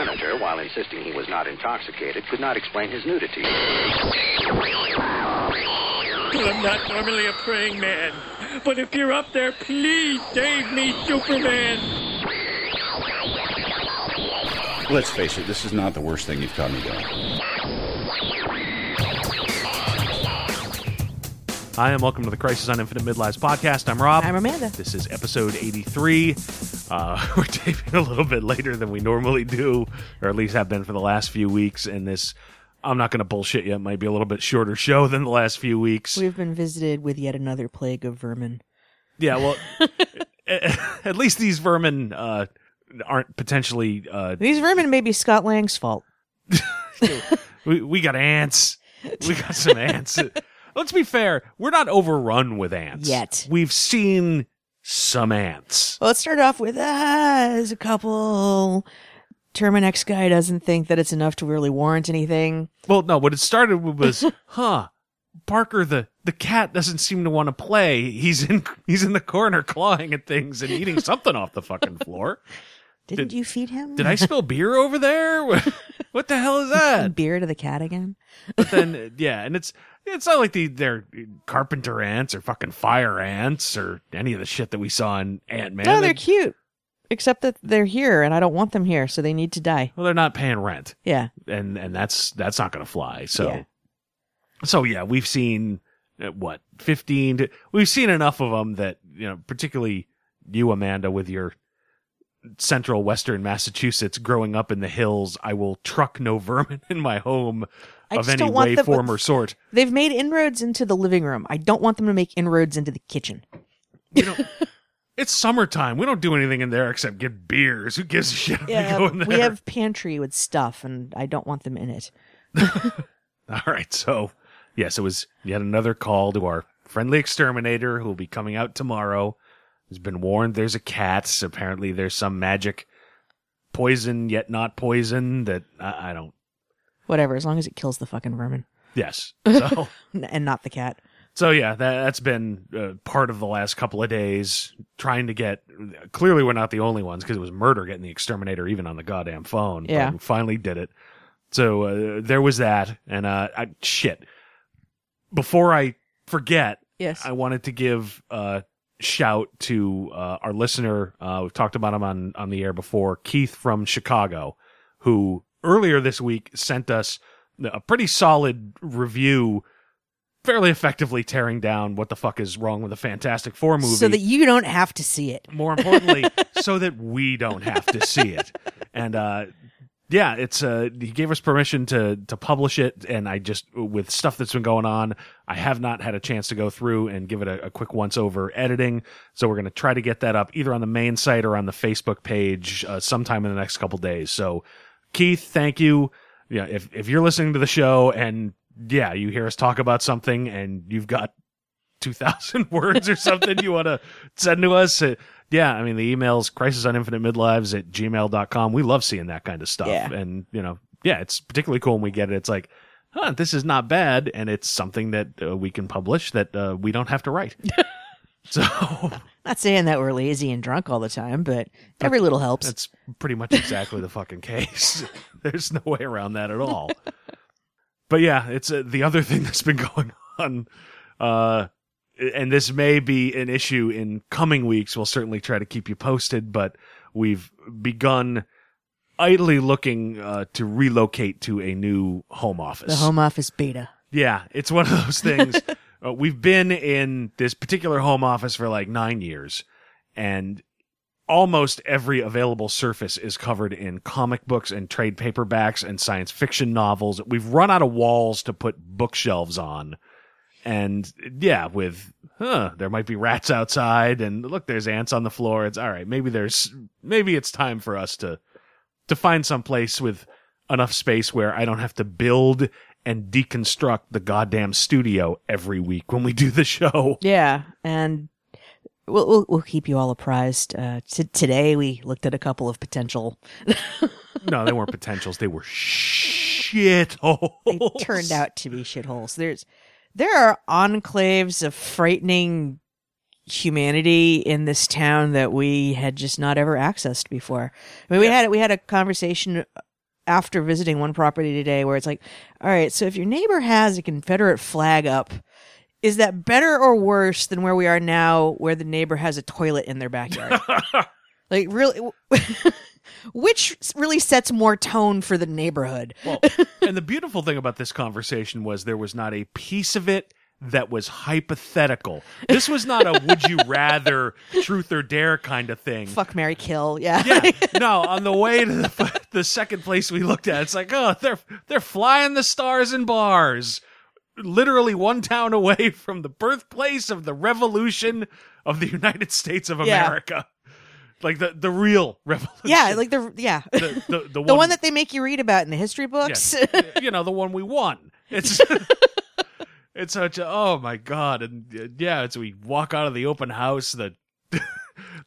senator, while insisting he was not intoxicated, could not explain his nudity. I'm not normally a praying man, but if you're up there, please save me, Superman. Let's face it, this is not the worst thing you've caught me doing. Hi, and welcome to the Crisis on Infinite Midlives podcast. I'm Rob. I'm Amanda. This is episode 83. Uh, we're taping a little bit later than we normally do, or at least have been for the last few weeks. And this, I'm not going to bullshit you, it might be a little bit shorter show than the last few weeks. We've been visited with yet another plague of vermin. Yeah, well, at least these vermin uh, aren't potentially. Uh, These vermin may be Scott Lang's fault. we, we got ants. We got some ants. Let's be fair, we're not overrun with ants Yet. We've seen some ants. Well, let's start off with ah, there's a couple. Terminix guy doesn't think that it's enough to really warrant anything. Well, no, what it started with was, huh, Parker the the cat doesn't seem to want to play. He's in he's in the corner clawing at things and eating something off the fucking floor. Didn't Did- you feed him? Did I spill beer over there? What, the hell is that? beer to the cat again? But then, uh, yeah, and it's it's not like the they're carpenter ants or fucking fire ants or any of the shit that we saw in Ant Man. no, they're cute. Except that they're here, and I don't want them here, so they need to die. well, they're not paying rent. Yeah. and and that's that's not going to fly. So, Yeah. so yeah, we've seen uh, what fifteen. To, we've seen enough of them that you know, particularly you, Amanda, with your central western Massachusetts, growing up in the hills. I will truck no vermin in my home I of any way, them- form, or sort. They've made inroads into the living room. I don't want them to make inroads into the kitchen. We don't. it's summertime. We don't do anything in there except get beers. Who gives a shit? Yeah, go in there? we have pantry with stuff, and I don't want them in it. All right. So, yes, it was yet another call to our friendly exterminator who will be coming out tomorrow. Has been warned there's a cat. Apparently, there's some magic poison, yet not poison that I, I don't. Whatever, as long as it kills the fucking vermin Yes. So, and not the cat. so yeah, that, that's been uh, part of the last couple of days trying to get. Clearly, we're not the only ones because it was murder getting the exterminator even on the goddamn phone. but Yeah. we finally did it. So uh, there was that, and uh, I, shit. Before I forget, Yes. I wanted to give a shout to uh, our listener. Uh, we've talked about him on, on the air before, Keith from Chicago, who earlier this week sent us a pretty solid review, fairly effectively tearing down what the fuck is wrong with the Fantastic Four movie. so that you don't have to see it. More importantly, so that we don't have to see it. And uh yeah, it's uh he gave us permission to to publish it and I just with stuff that's been going on, I have not had a chance to go through and give it a, a quick once over editing. So we're to try to get that up either on the main site or on the Facebook page uh, sometime in the next couple days. So Keith, thank you. Yeah, if if you're listening to the show and yeah, you hear us talk about something and you've got 2000 words or something you want to send to us uh, yeah i mean the emails crisis on infinite midlives at gmail.com we love seeing that kind of stuff. Yeah. and you know yeah it's particularly cool when we get it. It's like huh this is not bad. And it's something that uh, we can publish that uh, we don't have to write. So Not saying that we're lazy and drunk all the time, but every little helps. that's pretty much exactly the fucking case. There's no way around that at all. But yeah it's uh, the other thing that's been going on uh and this may be an issue in coming weeks we'll certainly try to keep you posted but we've begun idly looking uh, to relocate to a new home office the home office beta. yeah, it's one of those things. uh, we've been in this particular home office for like nine years, and almost every available surface is covered in comic books and trade paperbacks and science fiction novels. We've run out of walls to put bookshelves on. And yeah, with, huh, there might be rats outside and look, there's ants on the floor. It's all right. Maybe there's, maybe it's time for us to, to find some place with enough space where I don't have to build and deconstruct the goddamn studio every week when we do the show. Yeah, and we'll we'll, we'll keep you all apprised. Uh, t- today we looked at a couple of potential. No, they weren't potentials. They were shit holes. They turned out to be shitholes. There's there are enclaves of frightening humanity in this town that we had just not ever accessed before. I mean, we had we had a conversation uh, after visiting one property today where it's like, all right, so if your neighbor has a Confederate flag up, is that better or worse than where we are now, where the neighbor has a toilet in their backyard? like, really, which really sets more tone for the neighborhood? Well, and the beautiful thing about this conversation was there was not a piece of it that was hypothetical. This was not a would you rather truth or dare kind of thing. Fuck Mary Kill, yeah. Yeah, no. On the way to the, the second place we looked at, it's like, oh, they're they're flying the stars and bars, literally one town away from the birthplace of the revolution of the United States of Yeah. America, like the the real revolution. yeah, like the yeah. the the, the, the one that they make you read about in the history books. yeah, you know the one we won. It's it's such a oh my god, and uh, yeah, as we walk out of the open house, the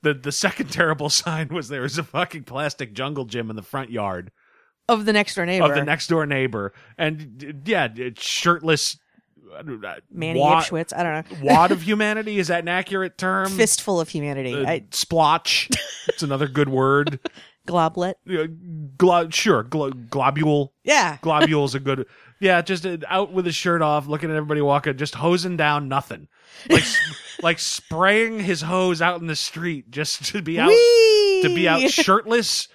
the the second terrible sign was there was a fucking plastic jungle gym in the front yard of the next door neighbor. of the next door neighbor, and uh, yeah, shirtless. Manny wad, Ipschwitz. I don't know. wad of humanity is that an accurate term? Fistful of humanity. Uh, I, splotch. it's another good word. globlet. Uh, glo- sure, glo- globule. Yeah. globules a good yeah just uh, out with his shirt off looking at everybody walking just hosing down nothing like like spraying his hose out in the street just to be out Whee! to be out shirtless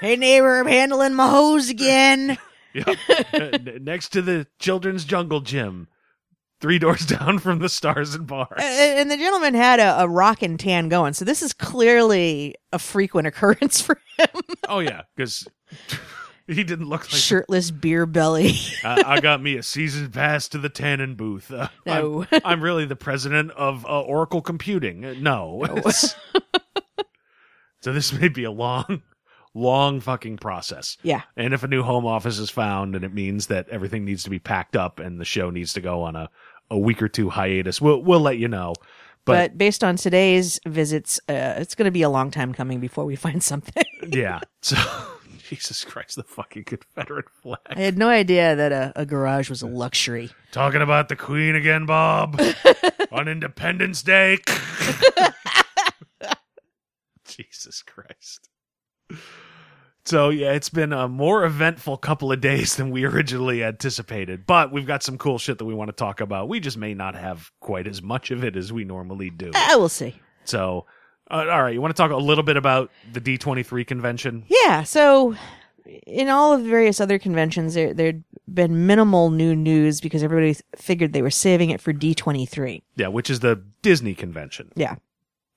Hey neighbor, I'm handling my hose again. yeah, uh, next to the children's jungle gym three doors down from the stars and bars and, and the gentleman had a, a rock and tan going, so this is clearly a frequent occurrence for him. oh yeah because he didn't look like Shirtless beer belly. I, I got me a season pass to the tannin booth. Uh, No. I'm, I'm really the president of uh, Oracle Computing. Uh, No. So this may be a long, long fucking process. yeah. And if a new home office is found and it means that everything needs to be packed up and the show needs to go on a, a week or two hiatus, we'll we'll let you know. But, But, based on today's visits, uh, it's going to be a long time coming before we find something. yeah. So Jesus Christ, the fucking Confederate flag. I had no idea that a, a garage was a luxury. Talking about the Queen again, Bob. on Independence Day. Jesus Christ. So yeah, it's been a more eventful couple of days than we originally anticipated. But we've got some cool shit that we want to talk about. We just may not have quite as much of it as we normally do. I will see. So, uh, all right, you want to talk a little bit about the D23 convention? Yeah, so in all of the various other conventions, there there'd been minimal new news because everybody figured they were saving it for D23. Yeah, which is the Disney convention. Yeah.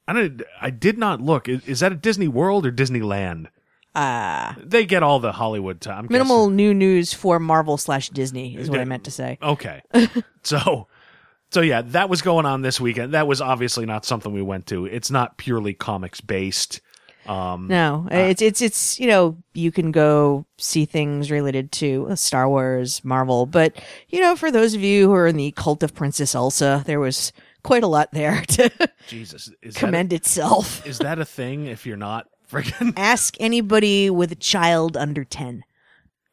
I did, I did not look. Is, is that at Disney World or Disneyland? Uh, They get all the Hollywood time. minimal new news for Marvel slash Disney is what I meant to say. Okay. so so yeah, that was going on this weekend. That was obviously not something we went to. It's not purely comics based. Um No, it's it's it's you know you can go see things related to uh, Star Wars, Marvel, but you know for those of you who are in the cult of Princess Elsa, there was quite a lot there to Jesus, is commend itself. a, is that a thing if you're not friggin' Ask anybody with a child under ten.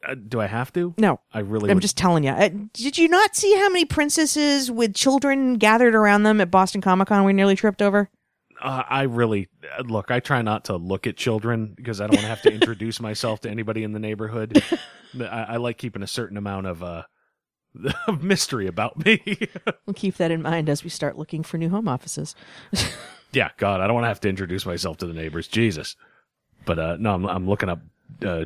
uh, do I have to? No, I really I'm would- just telling you. Uh, did you not see how many princesses with children gathered around them at Boston Comic Con we nearly tripped over? uh, I really uh, look, I try not to look at children because I don't want to have to introduce myself to anybody in the neighborhood. I, I like keeping a certain amount of uh of mystery about me. We'll keep that in mind as we start looking for new home offices. Yeah, God, I don't want to have to introduce myself to the neighbors. Jesus. But uh no, I'm I'm looking up uh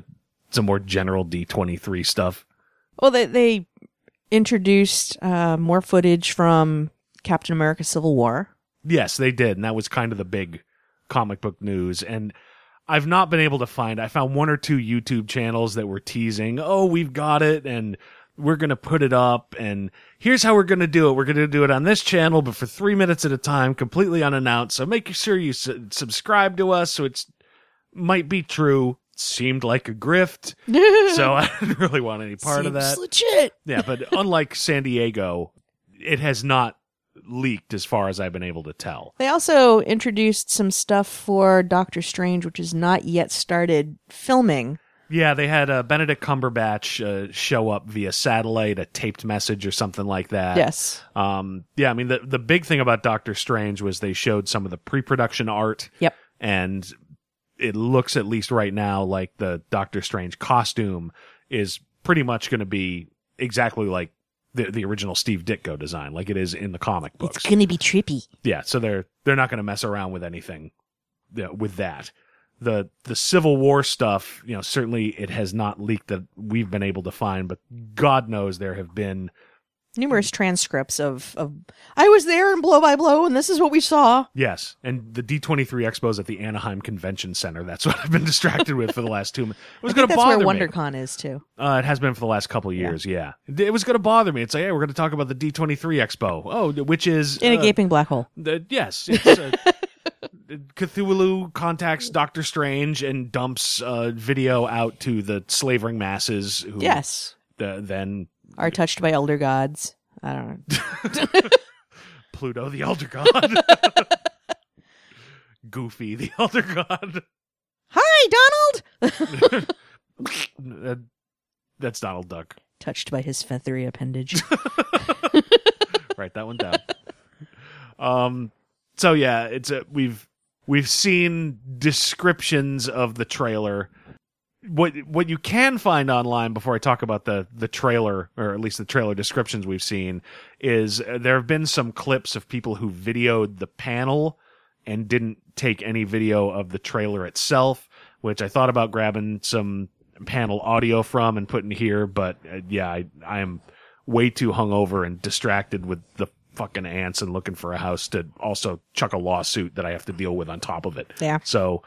some more general D23 stuff. Well, they they introduced uh, more footage from Captain America: Civil War. Yes, they did, and that was kind of the big comic book news and I've not been able to find. I found one or two YouTube channels that were teasing, "Oh, we've got it and we're going to put it up and here's how we're going to do it. We're going to do it on this channel but for 3 minutes at a time, completely unannounced. So make sure you su- subscribe to us so it's might be true. Seemed like a grift. so I didn't really want any part of Seems that. legit. Yeah, but unlike San Diego, it has not leaked as far as I've been able to tell. They also introduced some stuff for Doctor Strange, which has not yet started filming. Yeah, they had uh, Benedict Cumberbatch uh, show up via satellite, a taped message or something like that. Yes. Um, yeah, I mean the the big thing about Doctor Strange was they showed some of the pre-production art. Yep. And it looks at least right now like the Doctor Strange costume is pretty much going to be exactly like the the original Steve Ditko design, like it is in the comic books. It's gonna be trippy. Yeah, so they're they're not going to mess around with anything yeah, with that. The the Civil War stuff, you know, certainly it has not leaked that we've been able to find, but God knows there have been Numerous transcripts of, of I was there and blow by blow, and this is what we saw. yes, and the D twenty three expos at the Anaheim Convention Center. That's what I've been distracted with for the last two. minutes. It was going to that's where bother me. WonderCon is too. Uh, it has been for the last couple of years. Yeah, It- it was going to bother me. It's like, hey, we're going to talk about the D twenty three expo. Oh, which is In a uh, gaping black hole. The, yes, it's, uh, Cthulhu contacts Doctor Strange and dumps uh, video out to the slavering masses who Yes. uh, then Are touched by elder gods. I don't know. Pluto the Elder God, Goofy the Elder God. Hi, Donald! That- that's Donald Duck. touched by his feathery appendage. Write that one down. um. So yeah, it's a, we've we've seen descriptions of the trailer. What what you can find online before I talk about the the trailer or at least the trailer descriptions we've seen is there have been some clips of people who videoed the panel and didn't take any video of the trailer itself, which I thought about grabbing some panel audio from and putting here, but uh, yeah, I I am way too hungover and distracted with the fucking ants and looking for a house to also chuck a lawsuit that I have to deal with on top of it. Yeah. So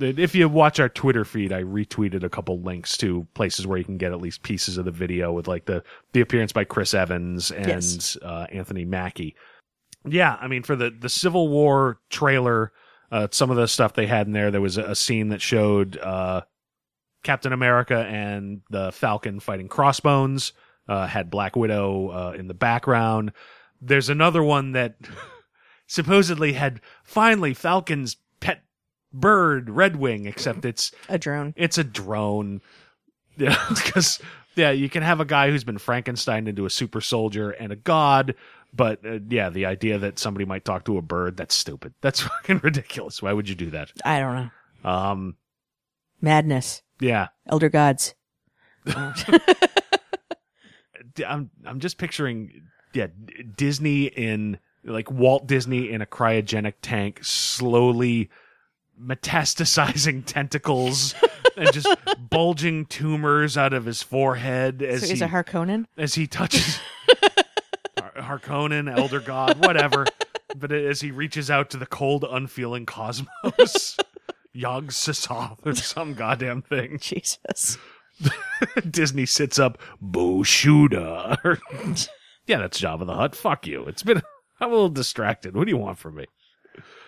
if you watch our Twitter feed, I retweeted a couple links to places where you can get at least pieces of the video with like the the appearance by Chris Evans and Yes. uh, Anthony Mackie. Yeah, I mean for the the Civil War trailer, uh, some of the stuff they had in there, there was a, a scene that showed uh, Captain America and the Falcon fighting Crossbones. Uh, had Black Widow uh, in the background. There's another one that supposedly had finally Falcon's pet bird, Red Wing, except it's a drone. it's a drone. Yeah, because yeah, you can have a guy who's been Frankenstein into a super soldier and a god, but uh, yeah, the idea that somebody might talk to a bird, that's stupid. That's fucking ridiculous. Why would you do that? I don't know. Um, Madness. yeah, Elder gods. I'm I'm just picturing yeah D- Disney in like Walt Disney in a cryogenic tank slowly metastasizing tentacles and just bulging tumors out of his forehead as So he is it Harkonnen? as he touches Har- Harkonnen, Elder God, whatever. but as he reaches out to the cold, unfeeling cosmos, Yog Sothoth or some goddamn thing. Jesus. Disney sits up, Bushuda. Yeah, that's Jabba the Hutt. Fuck you. It's been. I'm a little distracted. What do you want from me?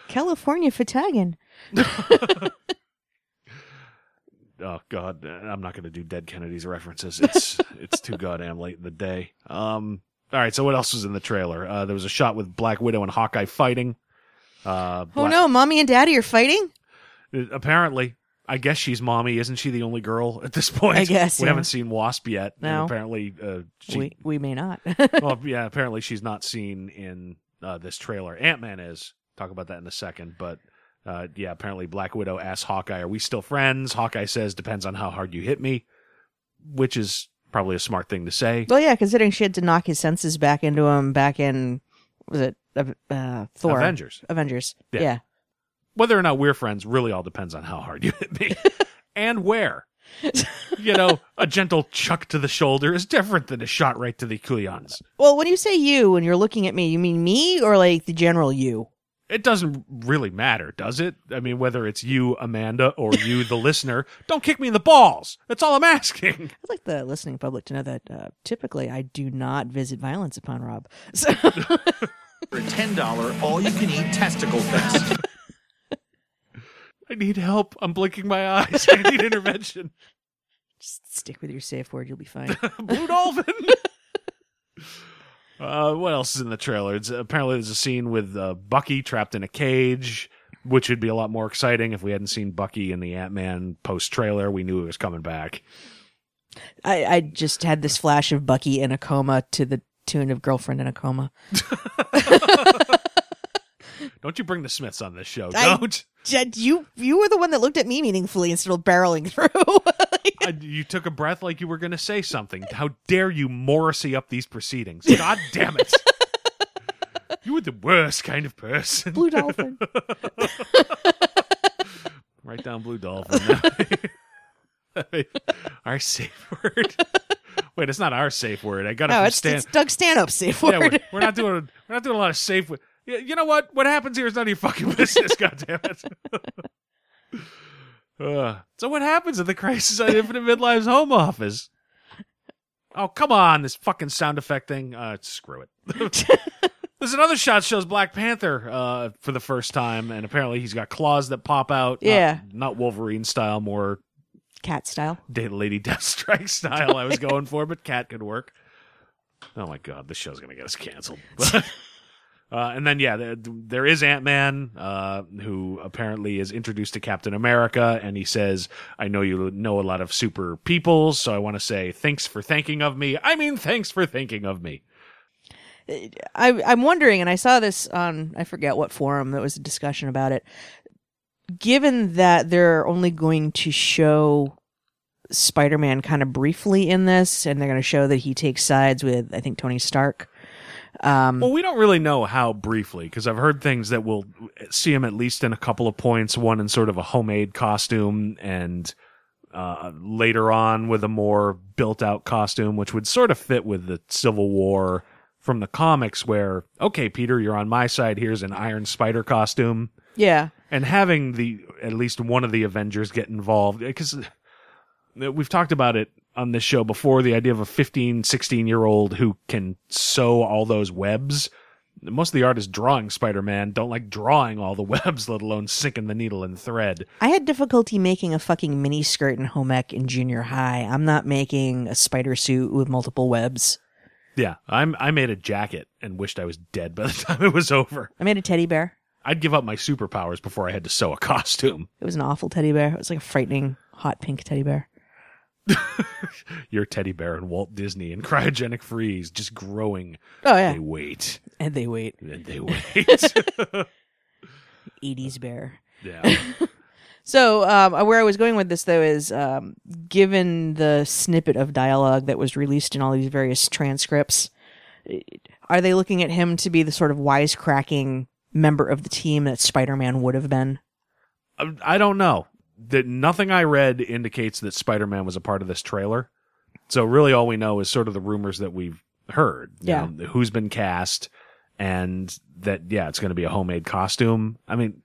California Fatagan. Oh God, I'm not going to do Dead Kennedys references. It's it's too goddamn late in the day. Um. All right. So what else was in the trailer? Uh, there was a shot with Black Widow and Hawkeye fighting. Uh, Oh no, mommy and daddy are fighting? Uh, Apparently, I guess she's mommy. Isn't she the only girl at this point? I guess, we yeah. haven't seen Wasp yet. No. apparently, uh, she we we may not. well, yeah, apparently she's not seen in uh, this trailer. Ant Man is. Talk about that in a second. But uh, yeah, apparently Black Widow asks Hawkeye, "Are we still friends?" Hawkeye says, "Depends on how hard you hit me," which is probably a smart thing to say. well, yeah, considering she had to knock his senses back into him back in was it uh, Thor Avengers. Avengers. Yeah. yeah. Whether or not we're friends really all depends on how hard you hit me and where. you know, a gentle chuck to the shoulder is different than a shot right to the cuyans. Well, when you say you and you're looking at me, you mean me or like the general you? it doesn't really matter, does it? I mean, whether it's you, Amanda, or you, the listener, don't kick me in the balls. That's all I'm asking. I'd like the listening public to know that uh, typically I do not visit violence upon Rob. So For a $10 all you can eat testicle fest. I need help. I'm blinking my eyes. I need intervention. just stick with your safe word, you'll be fine. Blue Dolphin. uh, what else is in the trailer? It's, apparently, there's a scene with uh, Bucky trapped in a cage, which would be a lot more exciting if we hadn't seen Bucky in the Ant Man post trailer. We knew he was coming back. I, I just had this flash of Bucky in a coma to the tune of Girlfriend in a Coma. Don't you bring the Smiths on this show? I- Don't. Jed, you you were the one that looked at me meaningfully instead of barreling through. I, you took a breath like you were going to say something. How dare you Morrissey up these proceedings? God damn it. You were the worst kind of person. Blue dolphin. Write down Blue Dolphin. our safe word. Wait, it's not our safe word. I got it No, from it's, Stan. it's Doug Stanhope's safe yeah, word. we're, we're not doing. We're not doing a lot of safe. You know what? What happens here is none of your fucking business. God damn it. Uh, so what happens at the Crisis on Infinite Midlife's home office? Oh come on, this fucking sound effect thing. Uh, screw it. There's another shot that shows Black Panther uh, for the first time, and apparently he's got claws that pop out. Yeah. not, Wolverine style, more Cat style. Data Lady Deathstrike style. I was going for, but Cat could work. Oh my god, this show's gonna get us canceled. Uh, and then yeah, there, there is Ant Man, uh, who apparently is introduced to Captain America, and he says, "I know you know a lot of super people, so I want to say thanks for thinking of me. I mean, thanks for thinking of me." I, I'm wondering, and I saw this on I forget what forum that was a discussion about it. Given that they're only going to show Spider-Man kind of briefly in this, and they're going to show that he takes sides with I think Tony Stark. Um, Well, we don't really know how briefly because I've heard things that we'll see him at least in a couple of points. One in sort of a homemade costume, and uh, later on with a more built-out costume, which would sort of fit with the Civil War from the comics, where okay, Peter, you're on my side. Here's an Iron Spider costume, yeah, and having the at least one of the Avengers get involved because we've talked about it on this show before the idea of a 15 16 year old who can sew all those webs most of the artists drawing spider-man don't like drawing all the webs let alone sinking the needle in thread I had difficulty making a fucking mini skirt in home ec in junior high. I'm not making a spider suit with multiple webs. yeah i'm i made a jacket and wished i was dead by the time it was over I made a teddy bear. i'd give up my superpowers before i had to sew a costume It was an awful teddy bear. It was like a frightening hot pink teddy bear. your teddy bear and walt disney and cryogenic freeze just growing Oh yeah, they wait and they wait. and they wait 80s bear. yeah So, um, where I was going with this, though, is um, given the snippet of dialogue that was released in all these various transcripts, are they looking at him to be the sort of wisecracking member of the team that Spider Man would have been? I I don't know. That nothing I read indicates that Spider-Man was a part of this trailer. So really, all we know is sort of the rumors that we've heard. you Yeah. know, who's been cast, and that yeah, it's going to be a homemade costume. I mean,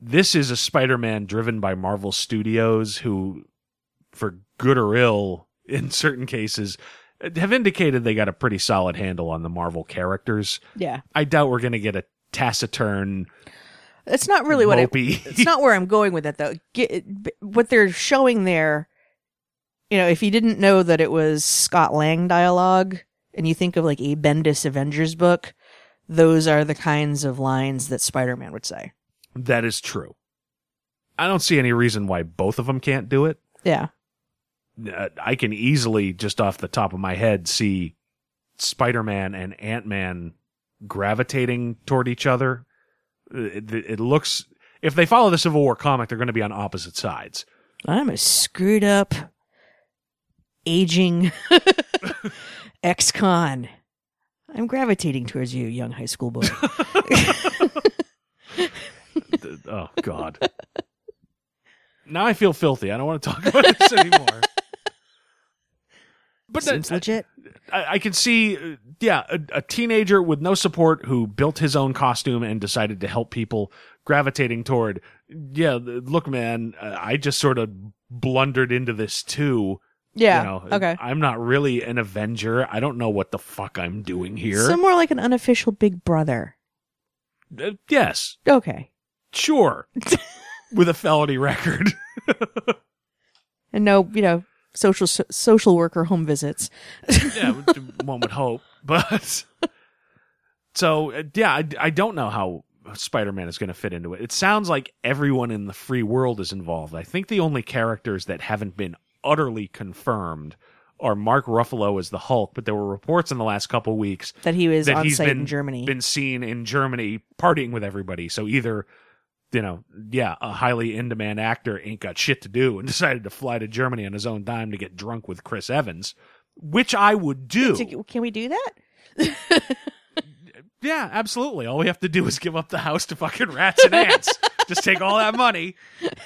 this is a Spider-Man driven by Marvel Studios, who, for good or ill, in certain cases, have indicated they got a pretty solid handle on the Marvel characters. Yeah, I doubt we're going to get a taciturn, it's not really what I. It's not where I'm going with it, though. Get, what they're showing there, you know, if you didn't know that it was Scott Lang dialogue, and you think of like a Bendis Avengers book, those are the kinds of lines that Spider Man would say. That is true. I don't see any reason why both of them can't do it. Yeah. Uh, I can easily, just off the top of my head, see Spider Man and Ant Man gravitating toward each other. It, it, looks, if they follow the Civil War comic, they're going to be on opposite sides. I'm a screwed up, aging ex con. I'm gravitating towards you, young high school boy. Oh, God. now I feel filthy. I don't want to talk about this anymore. But Seems that- legit. I, I can see, uh, yeah, a, a teenager with no support who built his own costume and decided to help people gravitating toward, yeah, look, man, uh, I just sort of blundered into this too. Yeah. You know, okay. I'm not really an Avenger. I don't know what the fuck I'm doing here. So more like an unofficial big brother. Uh, yes, Okay. sure. with a felony record. And no, you know, social social worker home visits. yeah, one would hope. But so uh, yeah, I, I don't know how Spider-Man is going to fit into it. It sounds like everyone in the free world is involved. I think the only characters that haven't been utterly confirmed are Mark Ruffalo as the Hulk, but there were reports in the last couple weeks That he was that on he's site been in Germany. been seen in Germany partying with everybody. So either you know, yeah, a highly in demand actor ain't got shit to do and decided to fly to Germany on his own dime to get drunk with Chris Evans, which I would do. Can we do that? Yeah, absolutely. All we have to do is give up the house to fucking rats and ants. Just take all that money,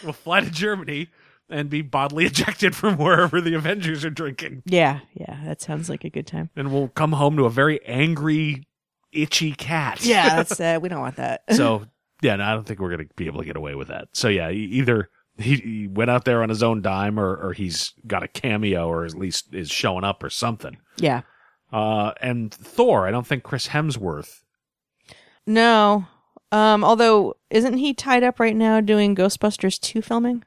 we'll fly to Germany and be bodily ejected from wherever the Avengers are drinking. Yeah, yeah, that sounds like a good time. And we'll come home to a very angry, itchy cat. Yeah, that's uh, we don't want that. so yeah, no, I don't think we're gonna be able to get away with that. So yeah, either he, he went out there on his own dime, or or he's got a cameo, or at least is showing up or something. yeah. Uh, and Thor, I don't think Chris Hemsworth. No. Um, although isn't he tied up right now doing Ghostbusters 2 filming?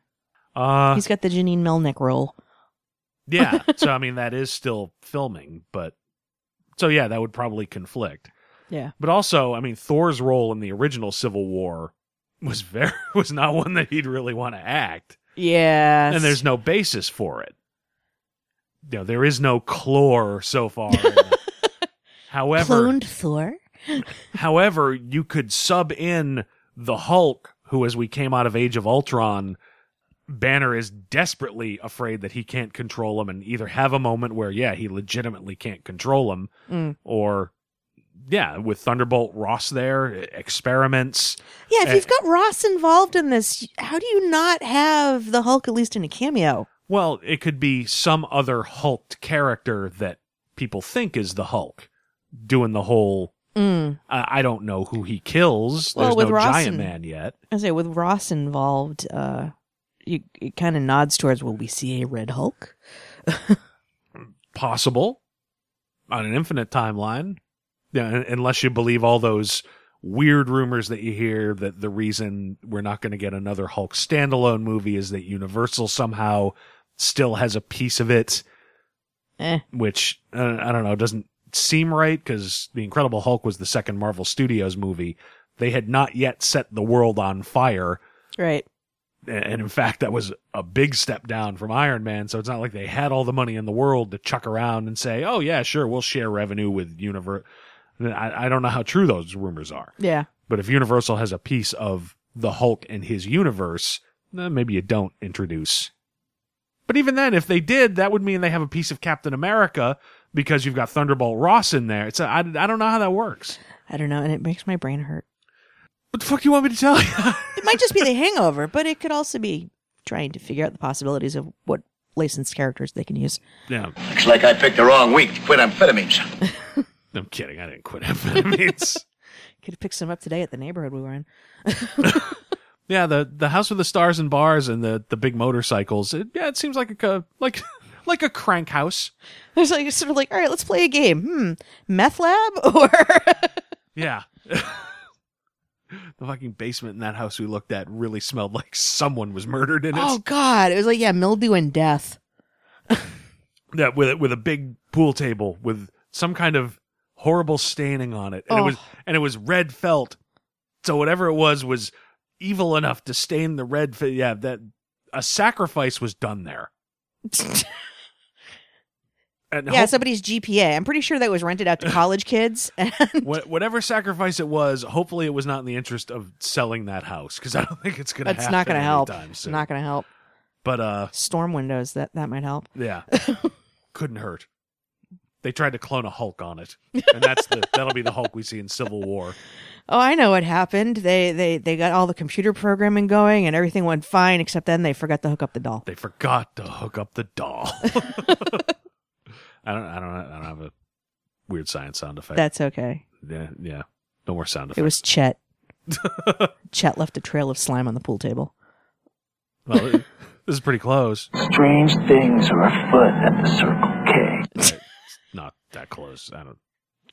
Uh, He's got the Janine Melnitz role. yeah. so I mean, that is still filming, but so yeah, that would probably conflict. Yeah. But also, I mean, Thor's role in the original Civil War was very was not one that he'd really want to act. Yeah. and there's no basis for it. You know, there is no chlor so far. however, cloned Thor. however, you could sub in the Hulk, who, as we came out of Age of Ultron, Banner is desperately afraid that he can't control him, and either have a moment where, yeah, he legitimately can't control him, Mm. or yeah, with Thunderbolt Ross there, experiments. Yeah, if Uh, you've got Ross involved in this, how do you not have the Hulk at least in a cameo? Well, it could be some other hulked character that people think is the Hulk doing the whole. Mm. I I don't know who he kills. Well, There's with no Ross giant man yet. I say with Ross involved, uh, you, it kind of nods towards will we see a Red Hulk? Possible on an infinite timeline. Yeah, unless you believe all those weird rumors that you hear that the reason we're not going to get another Hulk standalone movie is that Universal somehow still has a piece of it. Eh. which uh, I don't know doesn't seem right because the Incredible Hulk was the second Marvel Studios movie. They had not yet set the world on fire, Right. and in fact, that was a big step down from Iron Man. So it's not like they had all the money in the world to chuck around and say, "Oh yeah, sure, we'll share revenue with Universe." I, I don't know how true those rumors are, Yeah. but if Universal has a piece of the Hulk and his universe, then maybe you don't introduce. But even then, if they did, that would mean they have a piece of Captain America because you've got Thunderbolt Ross in there. It's a, I, I don't know how that works. I don't know, and it makes my brain hurt. What the fuck do you want me to tell you? It might just be the hangover, but it could also be trying to figure out the possibilities of what licensed characters they can use. yeah, Looks like I picked the wrong week to quit amphetamines. I'm kidding. I didn't quit amphetamines. Could have picked some up today at the neighborhood we were in. yeah, the the house with the stars and bars and the the big motorcycles. It, yeah, it seems like a like like a crank house. It's like sort of like, all right, let's play a game. Hmm, meth lab or Yeah. the fucking basement in that house we looked at really smelled like someone was murdered in it. oh god, it was like yeah, mildew and death. Yeah, with it with a big pool table with some kind of horrible staining on it, and it Oh. was and it was red felt. So whatever it was was evil enough to stain the red. Fe- yeah, that a sacrifice was done there. And yeah, hope- somebody's GPA. I'm pretty sure that was rented out to college kids. And wha- whatever sacrifice it was, hopefully it was not in the interest of selling that house because I don't think it's gonna. that's not going to help. It's not going to help. But uh, Storm windows that that might help. Yeah. Couldn't hurt. They tried to clone a Hulk on it. And that's the that'll be the Hulk we see in Civil War. Oh, I know what happened. They they they got all the computer programming going and everything went fine except then they forgot to hook up the doll. They forgot to hook up the doll. I don't I don't I don't have a weird science sound effect. That's okay. yeah, yeah. No more sound effects. It was Chet. Chet left a trail of slime on the pool table. well, this is pretty close. Strange things are afoot at the Circle K. That close. I don't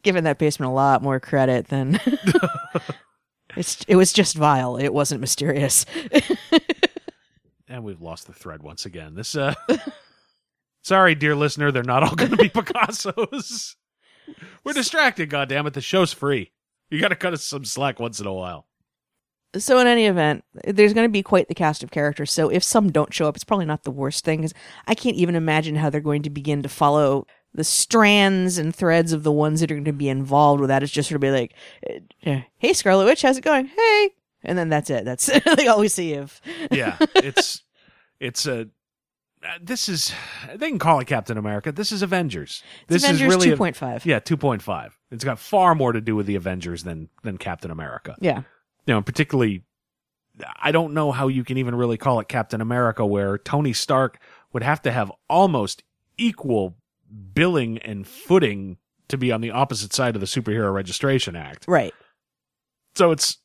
Giving that basement a lot more credit than it's. It was just vile. It wasn't mysterious. and we've lost the thread once again. This uh Sorry, dear listener, they're not all gonna be Picassos. We're distracted, goddammit. The show's free. You gotta cut us some slack once in a while. So in any event, there's going to be quite the cast of characters. So if some don't show up, it's probably not the worst thing. 'cause I can't even imagine how they're going to begin to follow the strands and threads of the ones that are going to be involved with that. It's just sort of be like, uh, "Hey, Scarlet Witch, how's it going? Hey," and then that's it. That's like all we see of. yeah, it's it's a. uh, This is they can call it Captain America. This is Avengers. This Avengers is really 2.5. yeah, two point five. It's got far more to do with the Avengers than than Captain America. Yeah. You know, particularly, I don't know how you can even really call it Captain America, where Tony Stark would have to have almost equal billing and footing to be on the opposite side of the Superhero Registration Act. Right. So it's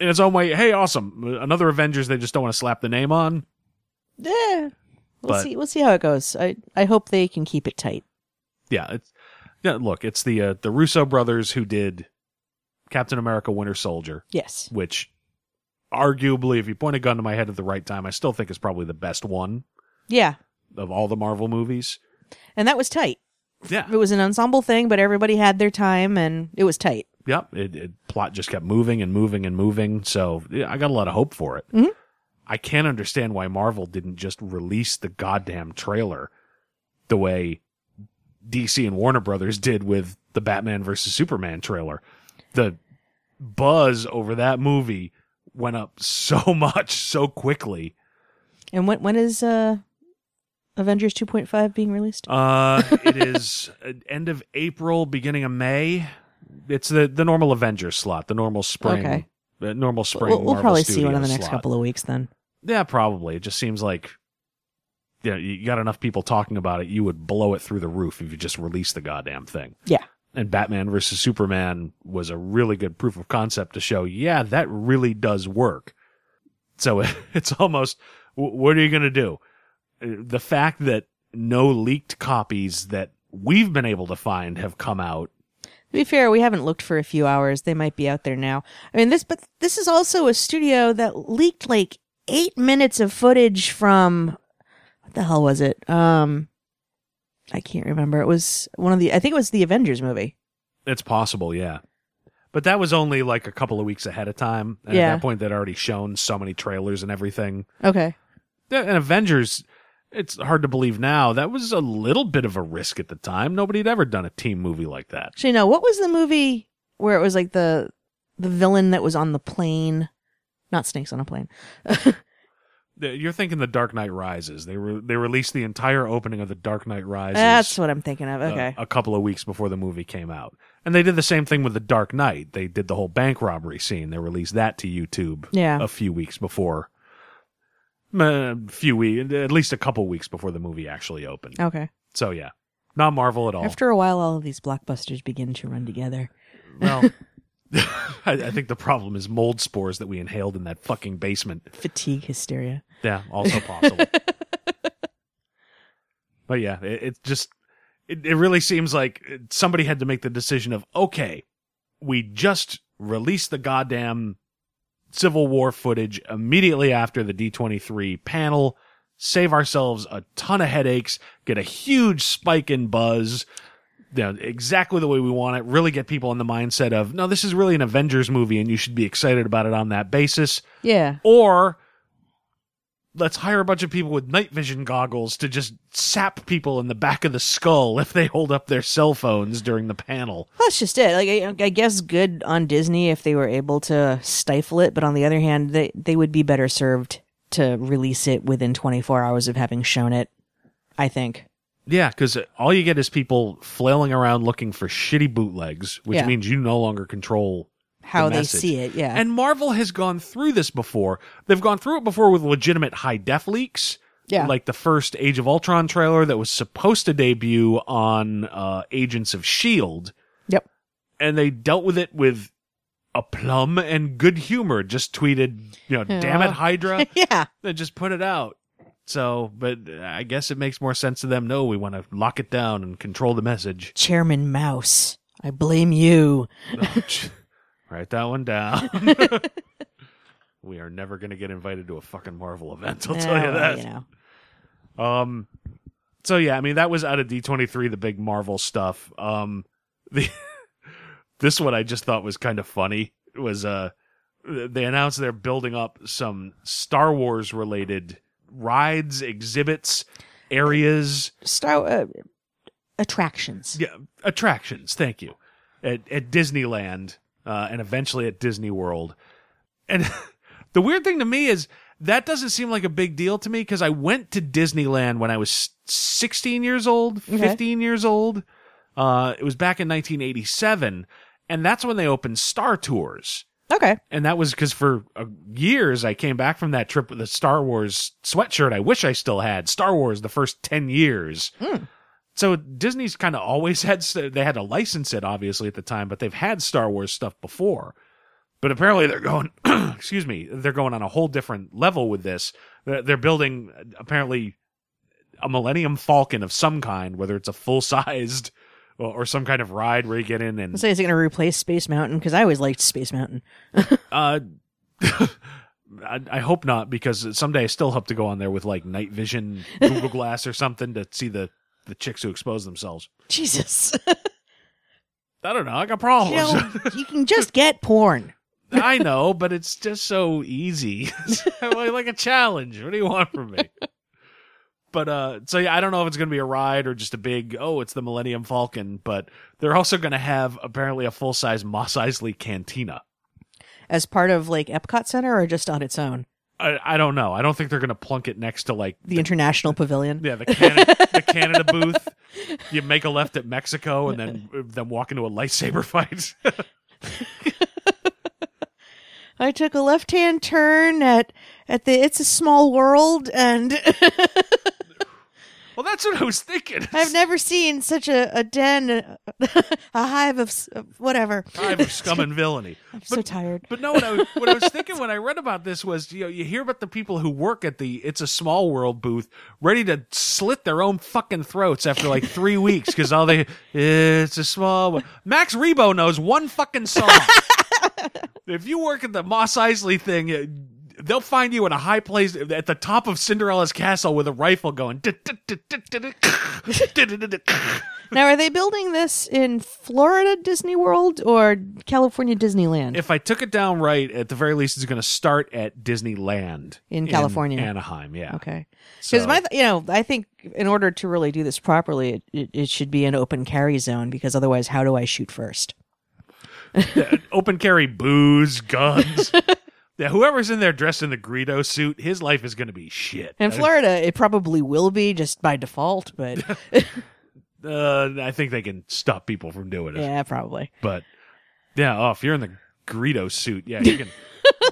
in its own way. Hey, awesome! Another Avengers they just don't want to slap the name on. Yeah. We'll But- see. We'll see how it goes. I I hope they can keep it tight. yeah, it's yeah. Look, it's the uh, the Russo brothers who did Captain America: Winter Soldier, Yes. which arguably, if you point a gun to my head at the right time, I still think is probably the best one Yeah. of all the Marvel movies. And that was tight. Yeah, It was an ensemble thing, but everybody had their time, and it was tight. yep. It, it plot just kept moving and moving and moving. So yeah, I got a lot of hope for it. Mhm. I can't understand why Marvel didn't just release the goddamn trailer the way DC and Warner Brothers did with the Batman versus Superman trailer. The buzz over that movie went up so much so quickly. And when when is uh Avengers 2.5 being released? Uh, it is uh, end of April, beginning of May. It's the the normal Avengers slot, the normal spring, Okay. the normal spring. We'll, we'll probably see one in the next slot. couple of weeks then. Yeah, probably. It just seems like you know, you got enough people talking about it, you would blow it through the roof if you just released the goddamn thing. Yeah. And Batman versus Superman was a really good proof of concept to show, yeah, that really does work. So it's almost, what are you going to do? The fact that no leaked copies that we've been able to find have come out. To be fair, we haven't looked for a few hours. They might be out there now. I mean, this, but this is also a studio that leaked like eight minutes of footage from what the hell was it? Um, I can't remember. It was one of the. I think it was the Avengers movie. It's possible, yeah. But that was only like a couple of weeks ahead of time. And Yeah. at that point, they'd already shown so many trailers and everything. Okay. And Avengers, it's hard to believe now. That was a little bit of a risk at the time. Nobody had ever done a team movie like that. Actually, no. What was the movie where it was like the the villain that was on the plane? Not snakes on a plane. You're thinking The Dark Knight Rises. They re- they released the entire opening of The Dark Knight Rises. That's what I'm thinking of. Okay. a couple of weeks before the movie came out. And they did the same thing with The Dark Knight. They did the whole bank robbery scene. They released that to YouTube Yeah. a few weeks before. A few weeks, at least a couple weeks before the movie actually opened. okay. So yeah, not Marvel at all. After a while, all of these blockbusters begin to run together. well, I, I think the problem is mold spores that we inhaled in that fucking basement. Fatigue hysteria. Yeah, also possible. but yeah, it, it just it, it really seems like somebody had to make the decision of okay, we just released the goddamn Civil War footage immediately after the D23 panel, save ourselves a ton of headaches, get a huge spike in buzz. You know, exactly the way we want it. Really get people in the mindset of, no, this is really an Avengers movie and you should be excited about it on that basis Yeah. or let's hire a bunch of people with night vision goggles to just sap people in the back of the skull if they hold up their cell phones during the panel. That's just it. Like I, I guess good on Disney if they were able to stifle it, but on the other hand, they they would be better served to release it within 24 hours of having shown it. I think. Yeah, because all you get is people flailing around looking for shitty bootlegs, which Yeah. means you no longer control How they see it, yeah. And Marvel has gone through this before. They've gone through it before with legitimate high def leaks. Yeah. Like the first Age of Ultron trailer that was supposed to debut on uh, Agents of S.H.I.E.L.D. yep. and they dealt with it with aplomb and good humor. Just tweeted, you know, damn it, Hydra. yeah. they just put it out. So, but I guess it makes more sense to them. No, we want to lock it down and control the message. Chairman Mouse, I blame you. Write that one down. we are never going to get invited to a fucking Marvel event. I'll tell you that. You know. Um, so yeah, I mean that was out of D twenty three, the big Marvel stuff. Um, the this one I just thought was kind of funny was uh they announced they're building up some Star Wars related rides, exhibits, areas, Star uh, attractions. yeah, attractions. Thank you at at Disneyland uh, and eventually at Disney World. And the weird thing to me is that doesn't seem like a big deal to me because I went to Disneyland when I was 16 years old, 15 years old. Uh, it was back in 1987, and that's when they opened Star Tours. Okay. And that was because for uh, years I came back from that trip with a Star Wars sweatshirt. I wish I still had Star Wars the first 10 years. So Disney's kind of always had, they had to license it obviously at the time, but they've had Star Wars stuff before. But apparently they're going, excuse me, they're going on a whole different level with this. They're, building apparently a Millennium Falcon of some kind, whether it's a full sized or, some kind of ride where you get in and So is it going to replace Space Mountain? Because I always liked Space Mountain. Uh, I, I hope not because someday I still hope to go on there with like night vision, Google Glass or something to see the the chicks who expose themselves. Jesus. I don't know. I got you problems. know, you can just get porn. I know, but it's just so easy. like a challenge. What do you want from me? But uh, so yeah, I don't know if it's going to be a ride or just a big. Oh, it's the Millennium Falcon. But they're also going to have apparently a full size Mos Eisley cantina. As part of like Epcot Center or just on its own? I, I don't know. I don't think they're going to plunk it next to like The International Pavilion. Yeah, the Canada, the Canada booth. You make a left at Mexico and then then walk into a lightsaber fight. I took a left hand turn at at the It's a Small World and well, that's what I was thinking. I've never seen such a, a den, a, a hive of, s- whatever. Hive of scum and villainy. I'm so tired. But no, what I, was, what I was thinking when I read about this was, you know, you hear about the people who work at the It's a Small World booth ready to slit their own fucking throats after like three weeks because all they, it's a small. wo-" Max Rebo knows one fucking song. if you work at the Mos Eisley thing, they'll find you in a high place at the top of Cinderella's castle with a rifle going. Now, are they building this in Florida Disney World or California Disneyland? If I took it down right, at the very least, it's going to start at Disneyland In California. Anaheim. Yeah. okay. Because So- my, th- you know, I think in order to really do this properly, it, it, it should be an open carry zone because otherwise, how do I shoot first? open carry booze, guns. yeah, whoever's in there dressed in the Greedo suit, his life is going to be shit. In Florida, it probably will be just by default, but Uh, I think they can stop people from doing it. yeah, probably. But yeah, oh, if you're in the Greedo suit, yeah, you can.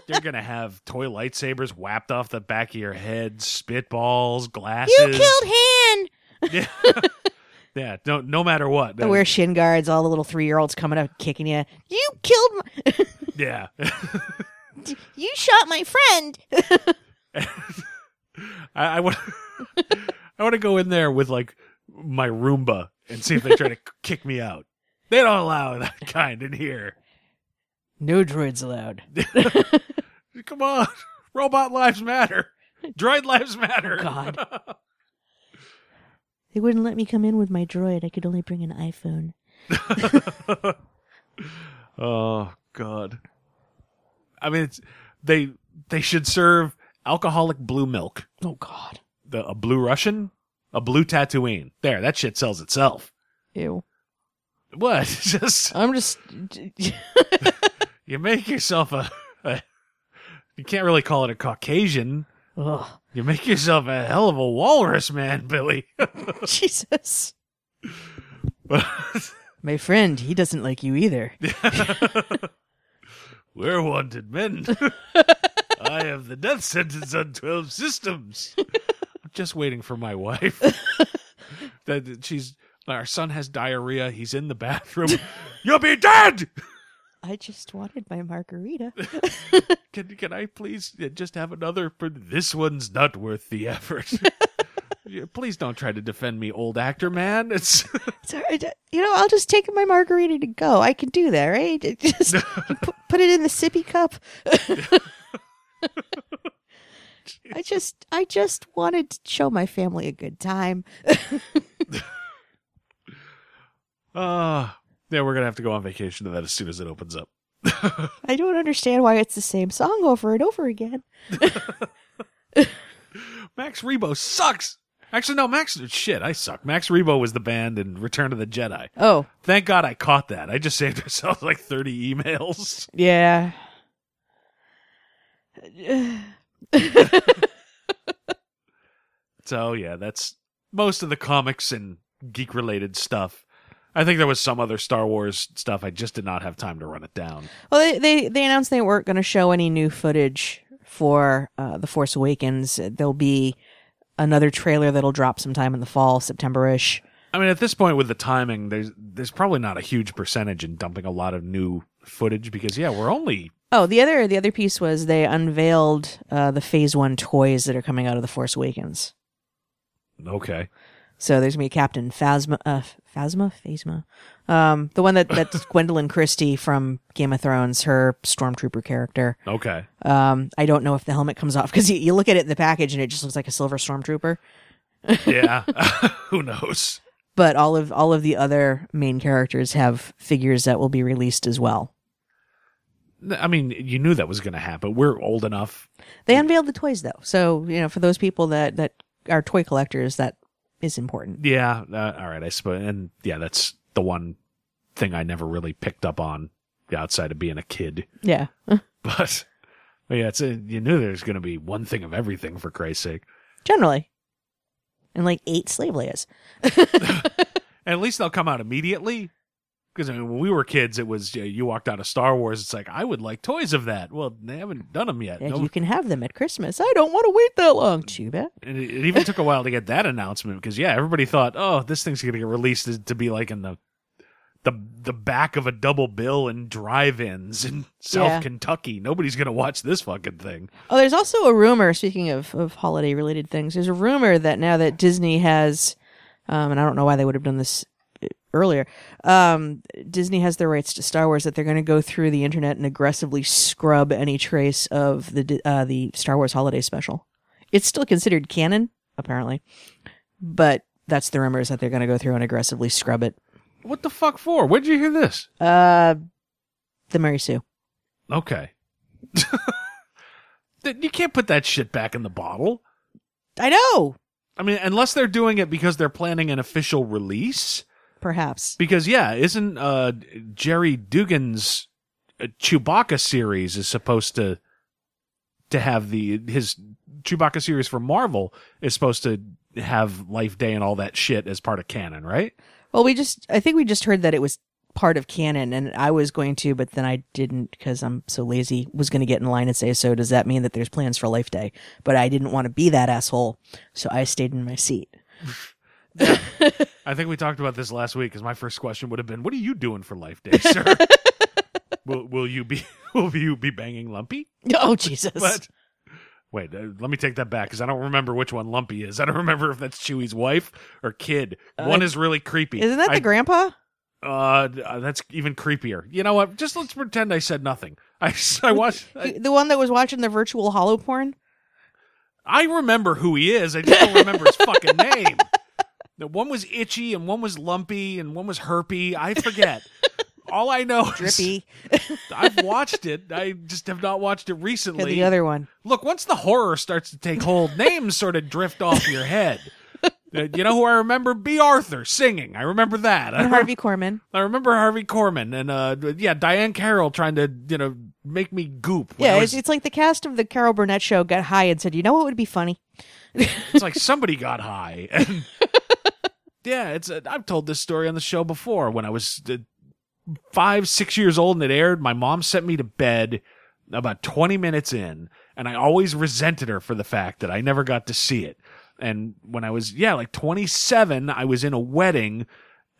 You're gonna have toy lightsabers whapped off the back of your head, spitballs, glasses. You killed Han. Yeah, yeah. No, no matter what. They wear shin guards. All the little three year olds coming up kicking you. You killed. My- yeah. You shot my friend. I, I want. I want to go in there with like my Roomba and see if they try to kick me out. They don't allow that kind in here. No droids allowed. Come on, robot lives matter. Droid lives matter. God. They wouldn't let me come in with my droid. I could only bring an iPhone. Oh God. I mean, it's, they they should serve alcoholic blue milk. Oh God. The a blue Russian, a blue Tatooine. There, that shit sells itself. Ew. What? Just I'm just. you make yourself a, a. You can't really call it a Caucasian. Ugh. You make yourself a hell of a walrus, man, Billy. Jesus. My friend, he doesn't like you either. We're wanted men. I have the death sentence on 12 systems. I'm just waiting for my wife. that she's our son has diarrhea. He's in the bathroom. You'll be dead. I just wanted my margarita. Can can I please just have another? This one's not worth the effort. Please don't try to defend me, old actor man. It's right. You know, I'll just take my margarita to go. I can do that, right? Just put, put it in the sippy cup. I just, I just wanted to show my family a good time. uh yeah, we're gonna have to go on vacation to that as soon as it opens up. I don't understand why it's the same song over and over again. Max Rebo sucks. Actually, no, Max shit. I suck. Max Rebo was the band in Return of the Jedi. Oh, Thank God I caught that. I just saved myself like thirty emails. yeah. So yeah, that's most of the comics and geek related stuff. I think there was some other Star Wars stuff. I just did not have time to run it down. Well, they they, they announced they weren't going to show any new footage for uh, the Force Awakens. There'll be another trailer that'll drop sometime in the fall, September-ish. I mean, at this point with the timing, there's there's probably not a huge percentage in dumping a lot of new footage because yeah, we're only Oh, the other the other piece was they unveiled uh, the Phase One toys that are coming out of the Force Awakens. okay. So there's gonna be Captain Phasma, uh, Phasma, Phasma, um, the one that that's Gwendoline Christie from Game of Thrones, her stormtrooper character. Okay. Um, I don't know if the helmet comes off because you, you look at it in the package and it just looks like a silver stormtrooper. Yeah. Who knows? But all of all of the other main characters have figures that will be released as well. I mean, you knew that was going to happen. We're old enough. They unveiled the toys though, so you know for those people that that are toy collectors, that is important. Yeah. Uh, all right. I suppose. And yeah, that's the one thing I never really picked up on outside of being a kid. Yeah. But, but yeah, it's a, you knew there's going to be one thing of everything for Christ's sake. Generally. And like eight slave Leias. At least they'll come out immediately. Because I mean, when we were kids, it was uh, you walked out of Star Wars. It's like I would like toys of that. Well, they haven't done them yet. And No- you can have them at Christmas. I don't want to wait that long. Too bad. and it, it even took a while to get that announcement because yeah, everybody thought, oh, this thing's gonna get released to, to be like in the the the back of a double bill in drive-ins in South Yeah. Kentucky. Nobody's gonna watch this fucking thing. Oh, there's also a rumor. Speaking of of holiday related things, there's a rumor that now that Disney has, um, and I don't know why they would have done this earlier. Um, Disney has the rights to Star Wars that they're going to go through the internet and aggressively scrub any trace of the uh, the Star Wars holiday special. It's still considered canon, apparently, but that's the rumors that they're going to go through and aggressively scrub it. What the fuck for? Where'd you hear this? Uh, the Mary Sue. Okay. You can't put that shit back in the bottle. I know. I mean, unless they're doing it because they're planning an official release. Perhaps. Because yeah, isn't uh Gerry Duggan's uh, Chewbacca series is supposed to to have the his Chewbacca series for Marvel is supposed to have Life Day and all that shit as part of canon, right? Well, we just, I think we just heard that it was part of canon, and I was going to, but then I didn't because I'm so lazy, was going to get in line and say, so does that mean that there's plans for Life Day? But I didn't want to be that asshole, so I stayed in my seat. I think we talked about this last week. Because my first question would have been, "What are you doing for Life Day, sir? will Will you be Will you be banging Lumpy?" Oh, Jesus. But wait, uh, let me take that back because I don't remember which one Lumpy is. I don't remember if that's Chewie's wife or kid. one is really creepy. Isn't that the grandpa? Uh, uh, that's even creepier. You know what? Just let's pretend I said nothing. I I watched. I, The one that was watching the virtual holo porn? I remember who he is. I just don't remember his fucking name. The one was itchy and one was lumpy and one was herpy. I forget. All I know is Drippy. I've watched it. I just have not watched it And recently. the other one. Look, once the horror starts to take hold, names sort of drift off your head. Uh, You know who I remember? Bea Arthur singing. I remember that. And Harvey Korman. I remember Harvey Korman and uh, yeah, Diahann Carroll trying to you know make me goop. Yeah, it's, was- it's like the cast of the Carol Burnett show got high and said, you know what would be funny? it's like somebody got high. And yeah, it's uh, I've told this story on the show before. When I was uh, five, six years old and it aired, my mom sent me to bed about 20 minutes in, and I always resented her for the fact that I never got to see it. And when I was, yeah, like 27, I was in a wedding,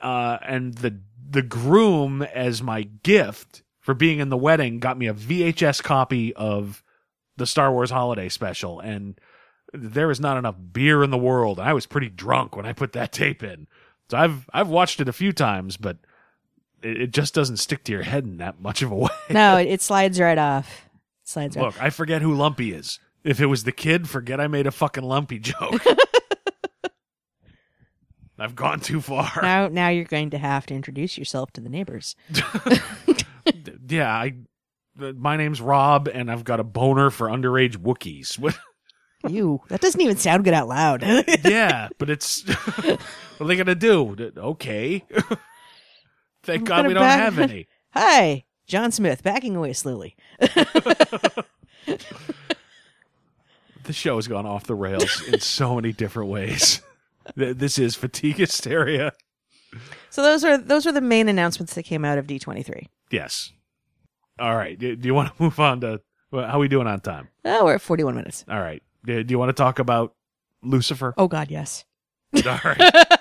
uh, and the, the groom as my gift for being in the wedding got me a VHS copy of the Star Wars holiday special. And there was not enough beer in the world. and I was pretty drunk when I put that tape in. So I've, I've watched it a few times, but it, it just doesn't stick to your head in that much of a way. No, it, it slides right off. It slides right Look, I forget who Lumpy is. If it was the kid, forget I made a fucking Lumpy joke. I've gone too far. Now, now you're going to have to introduce yourself to the neighbors. yeah, I my name's Rob, and I've got a boner for underage Wookiees. What? You. That doesn't even sound good out loud. yeah, but it's what are they gonna do? Okay. Thank God gonna we don't back- have any. Hi, John Smith, backing away slowly. The show has gone off the rails in so many different ways. This is fatigue hysteria. So those are those are the main announcements that came out of D23. Yes. All right. Do do you want to move on to how are we doing on time? Oh, we're at 41 minutes. All right. Do you want to talk about Lucifer? Oh God, yes. All right.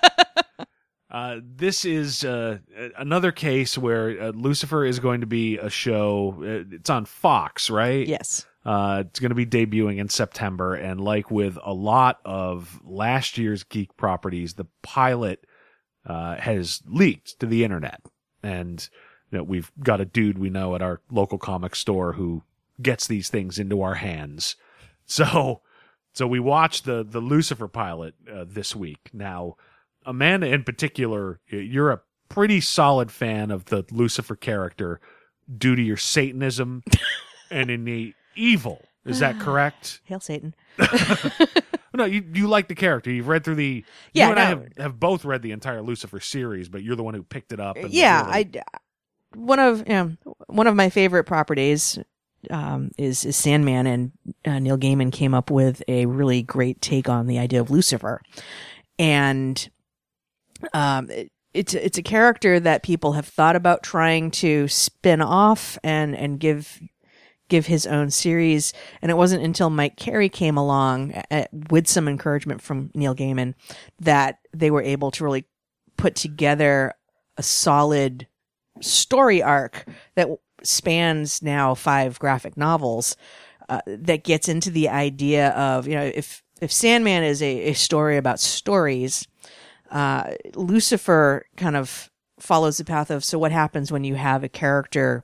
Uh, this is uh, another case where uh, Lucifer is going to be a show. Uh, it's on Fox, right? Yes. Uh, it's going to be debuting in September, and like with a lot of last year's geek properties, the pilot uh, has leaked to the internet, and you know, we've got a dude we know at our local comic store who gets these things into our hands. So, so we watched the the Lucifer pilot uh, this week. Now, Amanda in particular, you're a pretty solid fan of the Lucifer character due to your Satanism and innate evil. Is that correct? Hail Satan. No, you you like the character. You've read through the. Yeah, you and I have, have both read the entire Lucifer series, but you're the one who picked it up. And yeah, really- I one of you know, one of my favorite properties um, is is Sandman, and uh, Neil Gaiman came up with a really great take on the idea of Lucifer, and um, it, it's it's a character that people have thought about trying to spin off and and give give his own series. And it wasn't until Mike Carey came along uh with some encouragement from Neil Gaiman that they were able to really put together a solid story arc that spans now five graphic novels uh, that gets into the idea of you know if if Sandman is a, a story about stories, uh, Lucifer kind of follows the path of so what happens when you have a character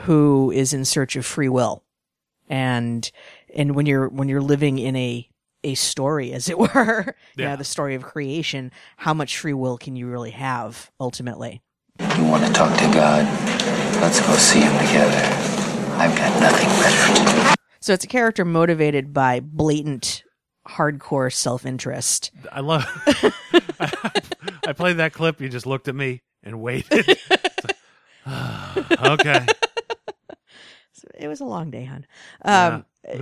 who is in search of free will and and when you're when you're living in a a story as it were you Yeah. know the story of creation how much free will can you really have ultimately You want to talk to God? Let's go see him together. I've got nothing better to do. so it's a character motivated by blatant hardcore self-interest I love. I played that clip. You just looked at me and waited. okay. it was a long day, hon. Um, uh,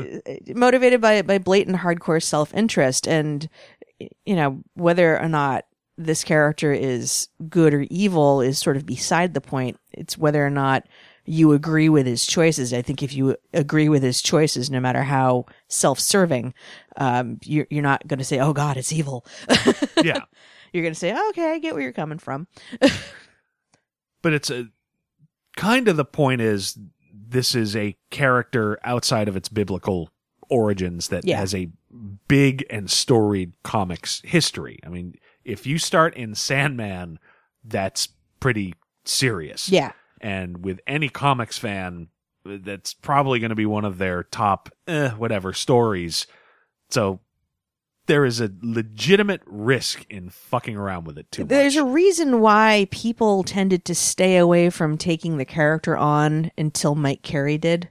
motivated by by blatant hardcore self interest, and you know whether or not this character is good or evil is sort of beside the point. It's whether or not you agree with his choices. I think if you agree with his choices, no matter how self serving, um, you're you're not going to say, "Oh God, it's evil." Yeah. you're going to say, "Okay, I get where you're coming from." but it's a kind of the point is this is a character outside of its biblical origins that Yeah. has a big and storied comics history. I mean, if you start in Sandman, that's pretty serious. Yeah. And with any comics fan, that's probably going to be one of their top, eh, whatever stories. So there is a legitimate risk in fucking around with it too There's a reason why people tended to stay away from taking the character on until Mike Carey did,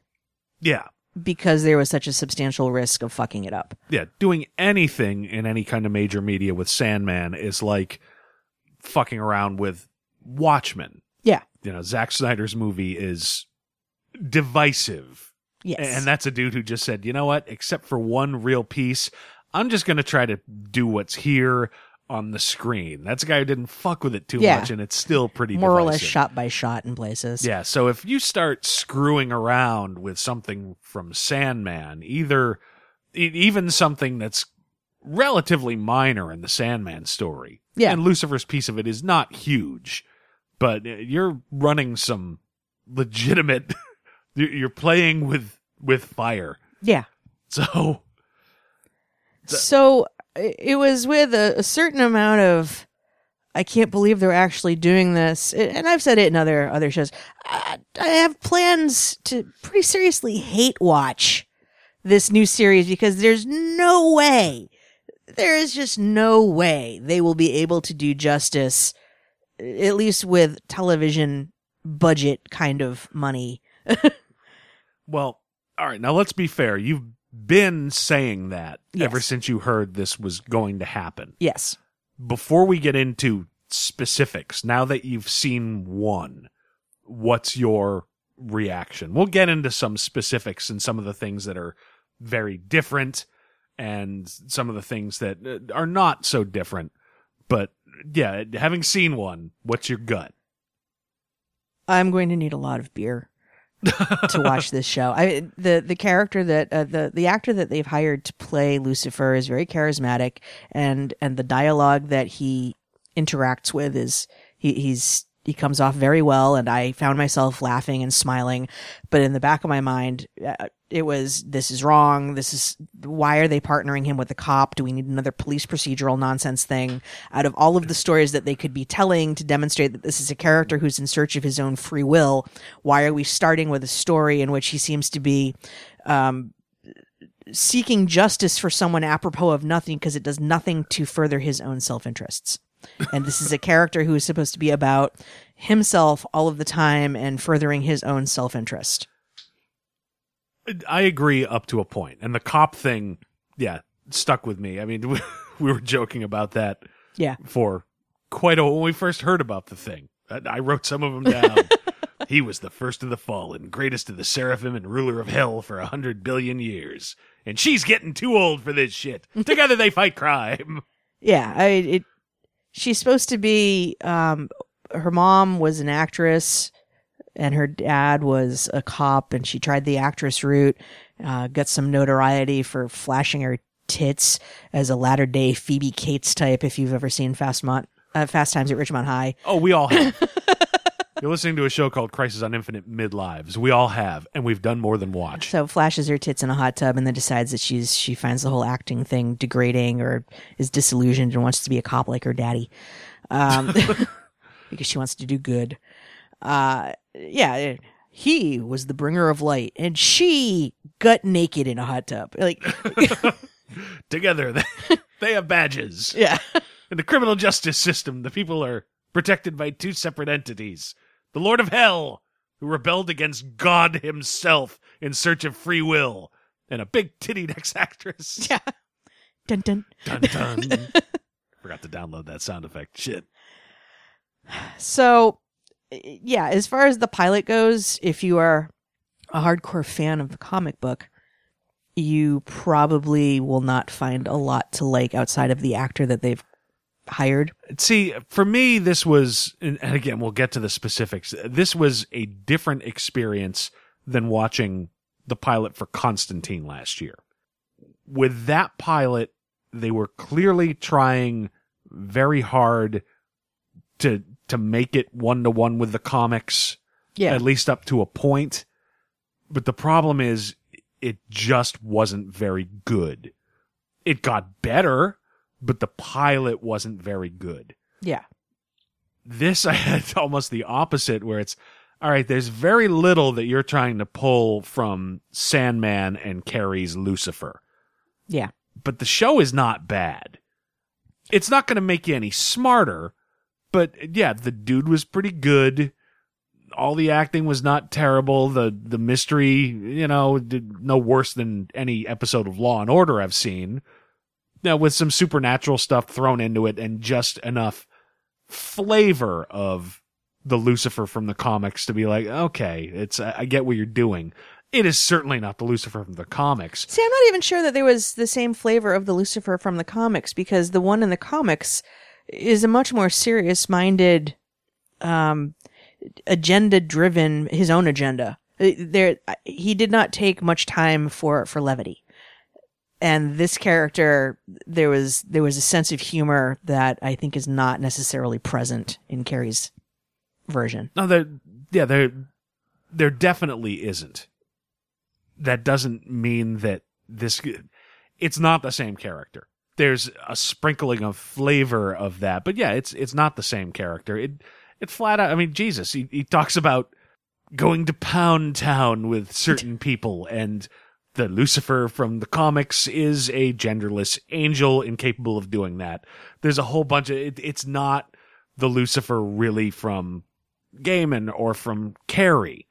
yeah. Because there was such a substantial risk of fucking it up. yeah, doing anything in any kind of major media with Sandman is like fucking around with Watchmen. Yeah. You know, Zack Snyder's movie is divisive. Yes. And that's a dude who just said, you know what, except for one real piece, I'm just going to try to do what's here on the screen. That's a guy who didn't fuck with it too Yeah. much, and it's still pretty more or less shot by shot in places. Yeah, so if you start screwing around with something from Sandman, either even something that's relatively minor in the Sandman story, Yeah. and Lucifer's piece of it is not huge, but uh, you're running some legitimate. you- you're playing with with fire, Yeah. so So it was with a, a certain amount of I can't believe they're actually doing this, I- and I've said it in other other shows. I, I have plans to pretty seriously hate watch this new series because there's no way, there is just no way they will be able to do justice, at least with television budget kind of money. Well, all right. Now let's be fair. You've been saying that Yes. ever since you heard this was going to happen. Yes. Before we get into specifics, now that you've seen one, what's your reaction? We'll get into some specifics and some of the things that are very different and some of the things that uh, are not so different. But yeah, having seen one, what's your gut? I'm going to need a lot of beer to watch this show. I the the character that uh, the the actor that they've hired to play Lucifer is very charismatic, and and the dialogue that he interacts with is he he's he comes off very well, and I found myself laughing and smiling, but in the back of my mind. Uh, it was this is wrong. This is why are they partnering him with the cop? Do we need another police procedural nonsense thing? Out of all of the stories that they could be telling to demonstrate that this is a character who's in search of his own free will, why are we starting with a story in which he seems to be um, seeking justice for someone apropos of nothing because it does nothing to further his own self interests? And this is a character who is supposed to be about himself all of the time and furthering his own self interest. I agree up to a point. and the cop thing, yeah, stuck with me. I mean, we, we were joking about that Yeah. for quite a when we first heard about the thing. I, I wrote some of them down. he was the first of the fallen, greatest of the seraphim, and ruler of hell for a hundred billion years. And she's getting too old for this shit. Together they fight crime. Yeah, I it she's supposed to be um her mom was an actress and her dad was a cop and she tried the actress route, uh got some notoriety for flashing her tits as a latter day Phoebe Cates type if you've ever seen Fast Mont uh, Fast Times at Ridgemont High. Oh, we all have. You're listening to a show called Crisis on Infinite Midlives. We all have, and we've done more than watch. So flashes her tits in a hot tub and then decides that she's she finds the whole acting thing degrading or is disillusioned and wants to be a cop like her daddy. Um because she wants to do good. Uh yeah, he was the bringer of light and she gut naked in a hot tub. Like Together, they, they have badges. yeah. In the criminal justice system, the people are protected by two separate entities. The Lord of Hell, who rebelled against God himself in search of free will, and a big titty ex actress. Yeah. Dun dun. Dun dun. Forgot to download that sound effect. Shit. So, eh, yeah, as far as the pilot goes, if you are a hardcore fan of the comic book, you probably will not find a lot to like outside of the actor that they've hired. See, for me, this was, and again, we'll get to the specifics. This was a different experience than watching the pilot for Constantine last year. With that pilot, they were clearly trying very hard to to make it one to one with the comics, Yeah. at least up to a point. But the problem is, it just wasn't very good. It got better, but the pilot wasn't very good. Yeah. This I had almost the opposite, where it's all right. There's very little that you're trying to pull from Sandman and Carey's Lucifer, Yeah. but the show is not bad. It's not going to make you any smarter, but yeah, the dude was pretty good. All the acting was not terrible. The the mystery, you know, did no worse than any episode of Law and Order I've seen. Now with some supernatural stuff thrown into it and just enough flavor of the Lucifer from the comics to be like, okay, it's I get what you're doing. It is certainly not the Lucifer from the comics. See, I'm not even sure that there was the same flavor of the Lucifer from the comics because the one in the comics is a much more serious minded, um, agenda driven, his own agenda. Uh, There, he did not take much time for, for levity. And this character, there was, there was a sense of humor that I think is not necessarily present in Carey's version. No, there, yeah, there, there definitely isn't. That doesn't mean that this, it's not the same character. There's a sprinkling of flavor of that, but yeah, it's it's not the same character. It it flat out. I mean, Jesus, he he talks about going to Pound Town with certain people, and the Lucifer from the comics is a genderless angel incapable of doing that. There's a whole bunch of it, it's not the Lucifer really from Gaiman or from Carey.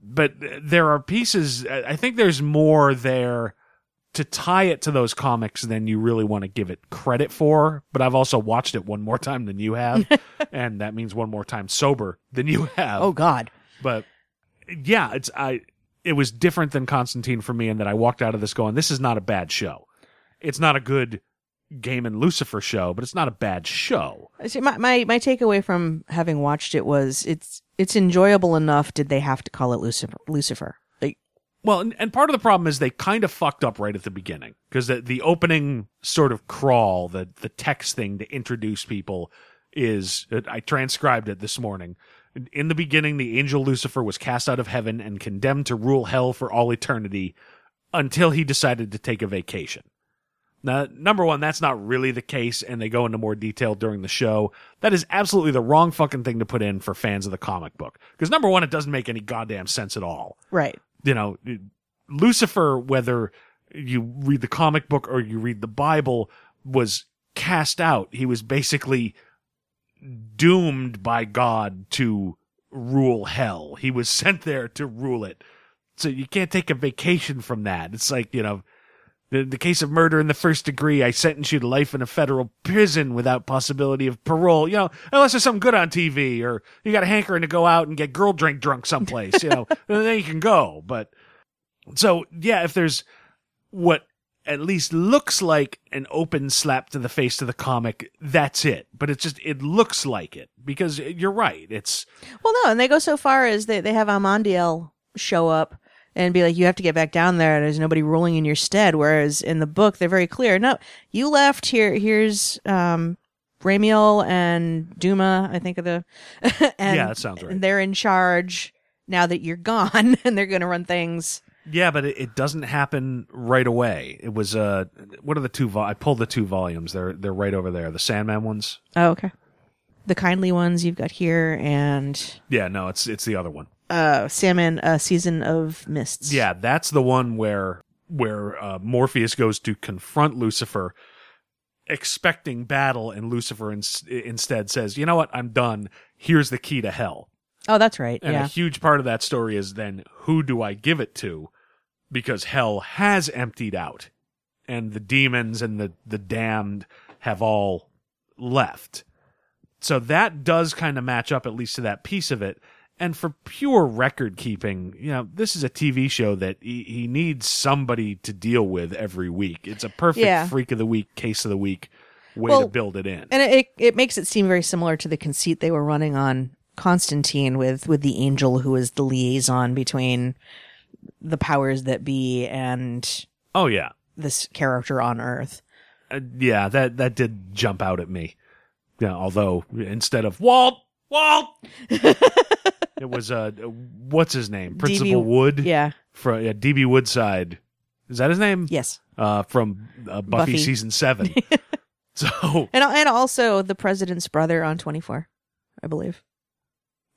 but there are pieces. I think there's more there to tie it to those comics than you really want to give it credit for. But I've also watched it one more time than you have, and that means one more time sober than you have. Oh God. but yeah, it's I. It was different than Constantine for me in that I walked out of this going, "This is not a bad show. It's not a good Gaiman Lucifer show, but it's not a bad show." See, my, my my takeaway from having watched it was it's it's enjoyable enough. Did they have to call it Lucifer? Lucifer. Like, Well, and, and part of the problem is they kind of fucked up right at the beginning because the, the opening sort of crawl, the the text thing to introduce people is I transcribed it this morning. In the beginning, the angel Lucifer was cast out of heaven and condemned to rule hell for all eternity until he decided to take a vacation. Now, number one, that's not really the case, and they go into more detail during the show. That is absolutely the wrong fucking thing to put in for fans of the comic book. Because number one, it doesn't make any goddamn sense at all right. you know, Lucifer, whether you read the comic book or you read the Bible, was cast out. He was basically doomed by God to rule hell. He was sent there to rule it. So you can't take a vacation from that. It's like, you know, the, the case of murder in the first degree, I sentence you to life in a federal prison without possibility of parole. You know, unless there's something good on TV or you got a hankering to go out and get girl drink drunk someplace, you know, then you can go. But so yeah, if there's what at least looks like an open slap to the face to the comic, that's it. But it's just it looks like it because you're right. It's Well, no, and they go so far as they they have Amandiel show up and be like, "You have to get back down there. There's nobody ruling in your stead." Whereas in the book, they're very clear. No, you left here. Here's um, Remiel and Duma. I think of the. and, Yeah, that sounds right. And they're in charge now that you're gone, and they're going to run things. Yeah, but it, it doesn't happen right away. It was uh, what are the two? Vol- I pulled the two volumes. They're they're right over there. The Sandman ones. Oh, okay. The kindly ones you've got here, and Yeah, no, it's it's the other one. uh, Salmon, uh, season of mists. Yeah, that's the one where where uh, Morpheus goes to confront Lucifer, expecting battle, and Lucifer ins- instead says, "You know what? I'm done. Here's the key to hell." Oh, that's right. And yeah. a huge part of that story is then who do I give it to? Because hell has emptied out and the demons and the, the damned have all left. So that does kind of match up at least to that piece of it. And for pure record keeping, you know, this is a TV show that he, he needs somebody to deal with every week. It's a perfect Yeah. freak of the week, case of the week way Well, to build it in. and it it makes it seem very similar to the conceit they were running on Constantine with with the angel who is the liaison between the powers that be and oh yeah. this character on Earth. uh, yeah, that that did jump out at me. Yeah, although instead of Walt, Walt, it was uh, what's his name, Principal DB Wood, Yeah. from yeah, DB Woodside. Is that his name? Yes. Uh, from uh, Buffy, Buffy. season seven. so And and also the president's brother on 24, I believe.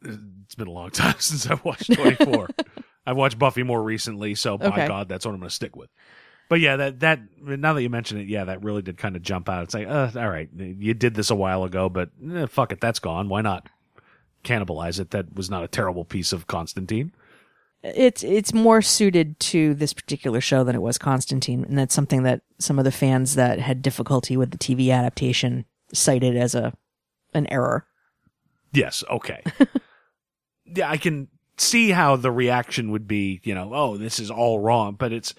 it's been a long time since I've watched Twenty Four. I've watched Buffy more recently, so by Okay. God, that's what I'm going to stick with. But yeah, that that now that you mention it, yeah, that really did kind of jump out. It's like, uh, all right, you did this a while ago, but eh, fuck it, that's gone. Why not cannibalize it? That was not a terrible piece of Constantine. It's it's more suited to this particular show than it was Constantine, and that's something that some of the fans that had difficulty with the TV adaptation cited as a an error. Yes, okay. yeah, I can see how the reaction would be, you know, oh, this is all wrong, but it's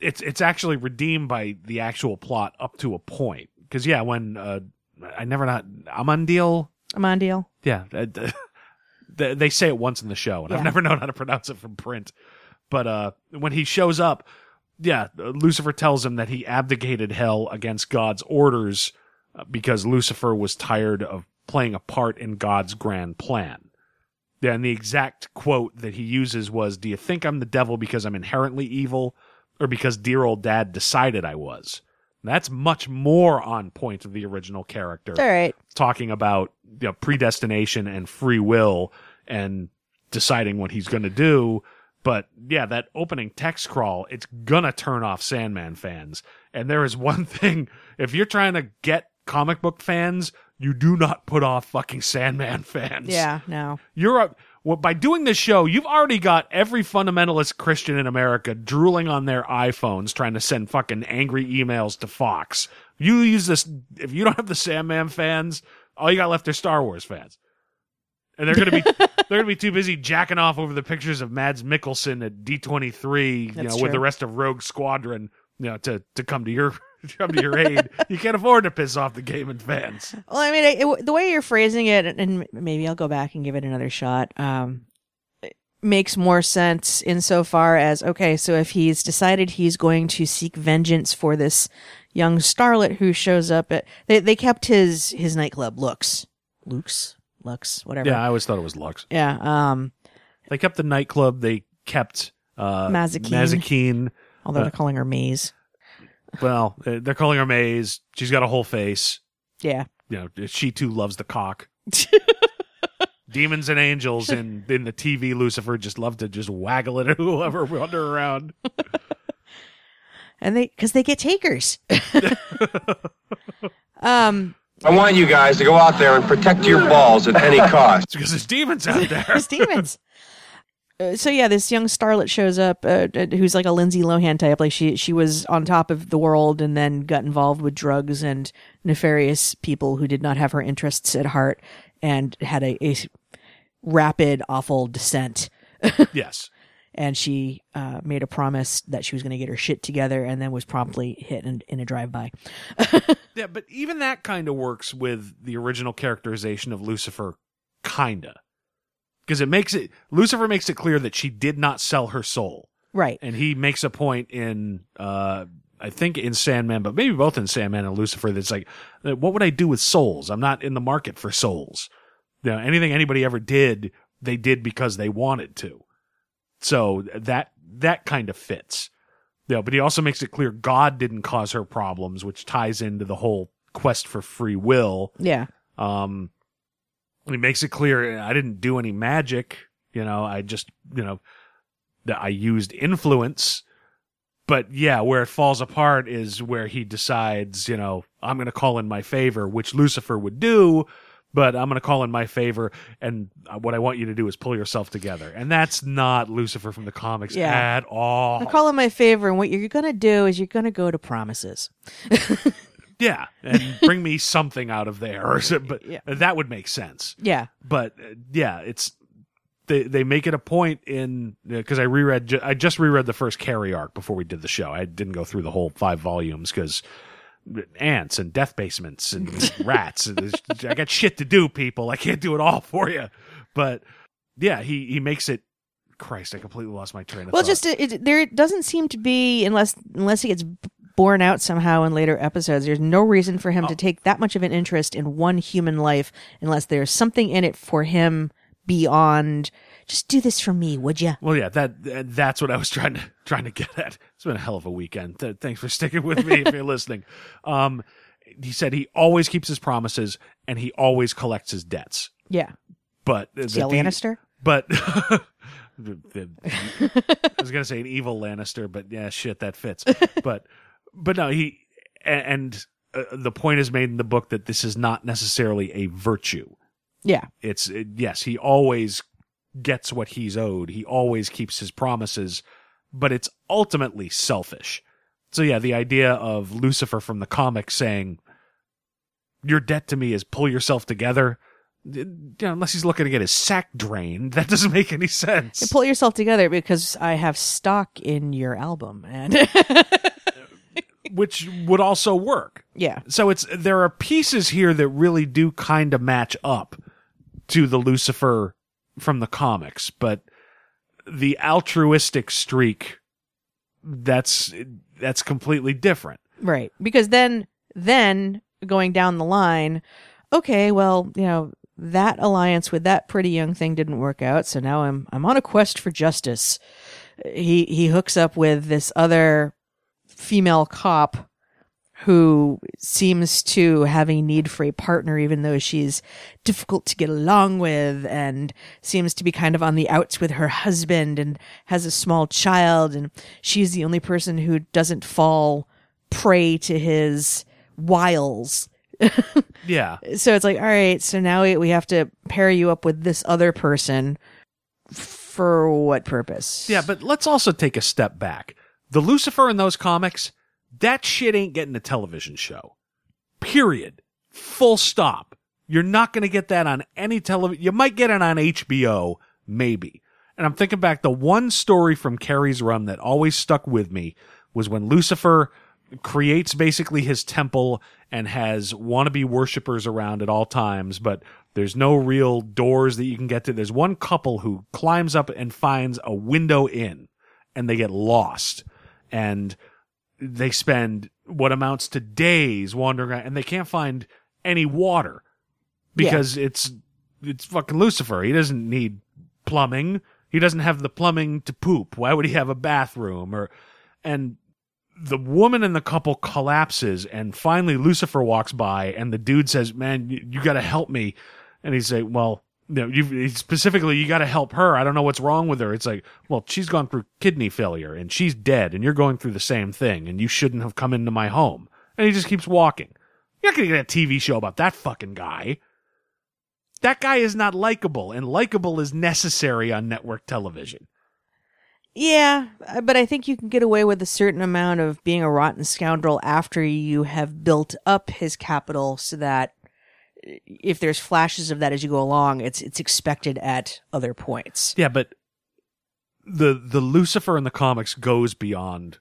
it's it's actually redeemed by the actual plot up to a point. Because yeah, when uh, I never not Amandiel, Amandiel. yeah, they, they say it once in the show, and I've never known how to pronounce it from print. But uh, when he shows up, yeah, Lucifer tells him that he abdicated hell against God's orders uh, because Lucifer was tired of playing a part in God's grand plan. Yeah, and the exact quote that he uses was, "Do you think I'm the devil because I'm inherently evil, or because dear old dad decided I was?" That's much more on point of the original character all right. talking about you know, predestination and free will and deciding what he's going to do. But yeah, that opening text crawl, it's going to turn off Sandman fans. And there is one thing if you're trying to get comic book fans, you do not put off fucking Sandman fans. Yeah. No. You're a, well, by doing this show, you've already got every fundamentalist Christian in America drooling on their iPhones trying to send fucking angry emails to Fox. You use this, if you don't have the Sandman fans, all you got left are Star Wars fans. And they're gonna be they're gonna be too busy jacking off over the pictures of Mads Mikkelsen at D twenty three, you know, That's with the rest of Rogue Squadron, you know, to to come to your come to your aid. you can't afford to piss off the Gaiman fans. Well, I mean, it, it- the way you're phrasing it, and maybe I'll go back and give it another shot. Um, makes more sense insofar as okay, so if he's decided he's going to seek vengeance for this young starlet who shows up at they they kept his his nightclub looks, Luke's, Lux, whatever. Yeah, I always thought it was Lux. yeah. Um, They kept the nightclub. They kept uh, Mazikeen. Mazikeen. although Uh, they're calling her Maze. Well, they're calling her Maze. She's got a whole face. Yeah. You know, she too loves the cock. Demons and angels in in the TV Lucifer just love to just waggle it at whoever wander around. and they because they get takers. um, I want you guys to go out there and protect your balls at any cost. It's because there's demons out there. there's demons. Uh, so yeah, this young starlet shows up, uh, who's like a Lindsay Lohan type. Like she she was on top of the world and then got involved with drugs and nefarious people who did not have her interests at heart and had a, a rapid, awful descent. yes. And she uh, made a promise that she was going to get her shit together, and then was promptly hit in, in a drive-by. Yeah, but even that kind of works with the original characterization of Lucifer, kinda. Because it makes it, Lucifer makes it clear that she did not sell her soul. Right. And he makes a point in, uh, I think in Sandman, but maybe both in Sandman and Lucifer, that's like, uh, what would I do with souls? I'm not in the market for souls. You know, anything anybody ever did, they did because they wanted to. So that, that kind of fits. You know, but he also makes it clear God didn't cause her problems, which ties into the whole quest for free will. Yeah. Um, he makes it clear I didn't do any magic. You know, I just, you know, that I used influence. But yeah, where it falls apart is where he decides, you know, I'm going to call in my favor, which Lucifer would do, but I'm going to call in my favor. And uh, what I want you to do is pull yourself together. And that's not Lucifer from the comics Yeah. at all. I call in my favor, and what you're going to do is you're going to go to promises. yeah. And bring me something out of there. Or, so- but Yeah. that would make sense. Yeah. but uh, yeah, it's they they make it a point in because I reread ju- I just reread the first Carey arc before we did the show. I didn't go through the whole five volumes because ants and death basements and rats. And I got shit to do, people. I can't do it all for you. But yeah, he he makes it. Christ, I completely lost my train of Well, thought. Well, just it, it, there doesn't seem to be unless unless he gets borne out somehow in later episodes. There's no reason for Oh. him to take that much of an interest in one human life unless there's something in it for him beyond. Just do this for me, would you? Well, yeah, that that's what I was trying to trying to get at. It's been a hell of a weekend. Th- Thanks for sticking with me if you're listening. Um, he said he always keeps his promises and he always collects his debts. Yeah. But Is he the- Lannister? But the- the- I was gonna say an evil Lannister, but yeah, shit, that fits. But but no, he and uh, the point is made in the book that this is not necessarily a virtue. Yeah. It's it, yes, he always gets what he's owed. He always keeps his promises, but it's ultimately selfish. So yeah, the idea of Lucifer from the comics saying, "Your debt to me is pull yourself together." You know, unless he's looking to get his sack drained, that doesn't make any sense. And pull yourself together because I have stock in your album, and which would also work. yeah, So it's there are pieces here that really do kind of match up to the Lucifer from the comics, but the altruistic streak that's that's completely different. right. Because then, then going down the line, okay, well, you know, that alliance with that pretty young thing didn't work out, so now I'm I'm on a quest for justice. He he hooks up with this other female cop who seems to have a need for a partner, even though she's difficult to get along with and seems to be kind of on the outs with her husband and has a small child. And she's the only person who doesn't fall prey to his wiles. Yeah. So it's like, all right, so now we, we have to pair you up with this other person For what purpose? Yeah, but let's also take a step back. The Lucifer in those comics, that shit ain't getting a television show. Period. Full stop. You're not going to get that on any television. You might get it on HBO, maybe. And I'm thinking back, the one story from Carey's run that always stuck with me was when Lucifer creates basically his temple and has wannabe worshippers around at all times, but there's no real doors that you can get to. There's one couple who climbs up and finds a window in and they get lost and they spend what amounts to days wandering around and they can't find any water because it's it's fucking Lucifer. He doesn't need plumbing. He doesn't have the plumbing to poop. Why would he have a bathroom or and the woman in the couple collapses and finally Lucifer walks by and the dude says, "Man, you, you got to help me." And he's like, "Well, you know, you specifically you got to help her. I don't know what's wrong with her." It's like, "Well, she's gone through kidney failure and she's dead and you're going through the same thing and you shouldn't have come into my home." And he just keeps walking. You're not to get a TV show about that fucking guy. That guy is not likable and likable is necessary on network television. Yeah, but I think you can get away with a certain amount of being a rotten scoundrel after you have built up his capital so that if there's flashes of that as you go along, it's it's expected at other points. Yeah, but the the Lucifer in the comics goes beyond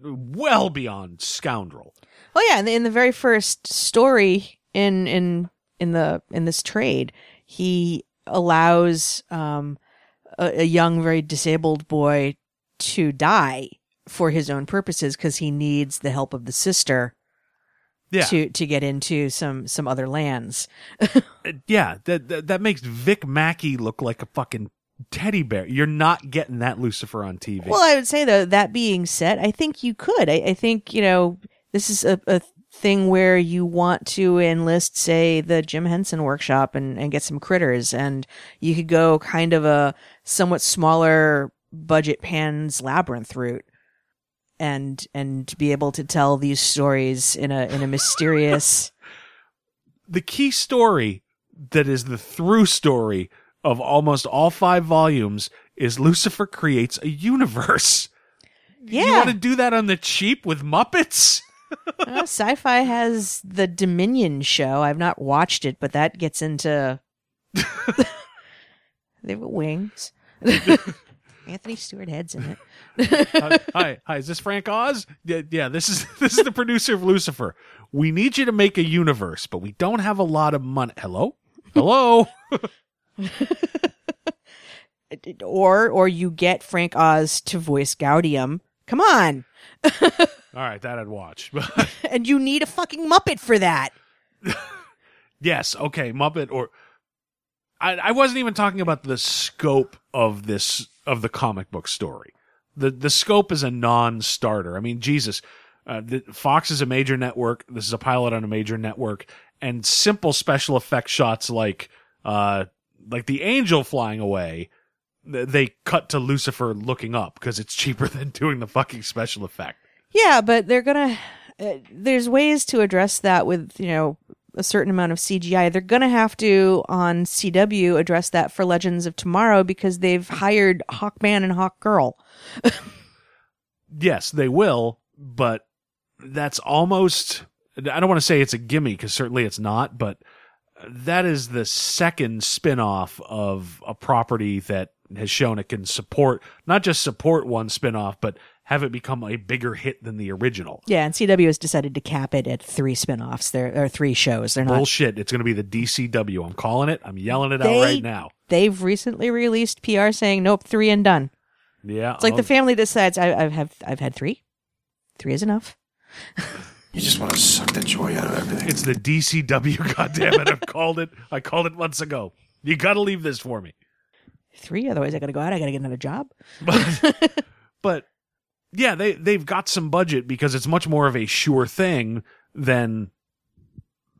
well beyond scoundrel. Oh yeah, in the, in the very first story in in in the in this trade, he allows um a, a young, very disabled boy to die for his own purposes because he needs the help of the sister Yeah. to to get into some some other lands. Uh, yeah, that, that that makes Vic Mackey look like a fucking teddy bear. You're not getting that Lucifer on TV. Well, I would say though, that being said, I think you could. I, I think, you know, this is a, a thing where you want to enlist, say, the Jim Henson workshop and, and get some critters. And you could go kind of a somewhat smaller budget Pan's Labyrinth route. And, and be able to tell these stories in a, in a mysterious, the key story that is the through story of almost all five volumes is Lucifer creates a universe. yeah. You want to do that on the cheap with Muppets? Uh, sci-fi has the Dominion show. I've not watched it, but that gets into they have wings. Anthony Stewart Head's in it. Uh, hi, hi. Is this Frank Oz? Yeah, yeah. This is this is the producer of Lucifer. We need you to make a universe, but we don't have a lot of money. Hello, hello. Or or you get Frank Oz to voice Gaudium. Come on. All right, that I'd watch. And you need a fucking Muppet for that. yes, okay, Muppet or I, I wasn't even talking about the scope of this of the comic book story. The the scope is a non-starter. I mean, Jesus, uh, the, Fox is a major network. This is a pilot on a major network, and simple special effect shots like uh like the angel flying away. They cut to Lucifer looking up because it's cheaper than doing the fucking special effect. Yeah, but they're gonna. Uh, there's ways to address that with you know a certain amount of CGI. They're gonna have to on CW address that for Legends of Tomorrow because they've hired Hawkman and Hawkgirl. yes, they will, but that's almost I don't want to say it's a gimme because certainly it's not, but that is the second spin-off of a property that has shown it can support not just support one spin-off but have it become a bigger hit than the original. Yeah, and CW has decided to cap it at three spin-offs. There are three shows. They're not. Bullshit. It's going to be the DCW. I'm calling it. I'm yelling it They- out right now. They've recently released PR saying nope, three and done. Yeah. It's like the I'll- family decides I, I've have I've had three. Three is enough. You just want to suck the joy out of everything. It's the DCW. goddammit. I've called it. I called it months ago. You got to leave this for me. Three, otherwise I got to go out. I got to get another job. but but yeah, they they've got some budget because it's much more of a sure thing than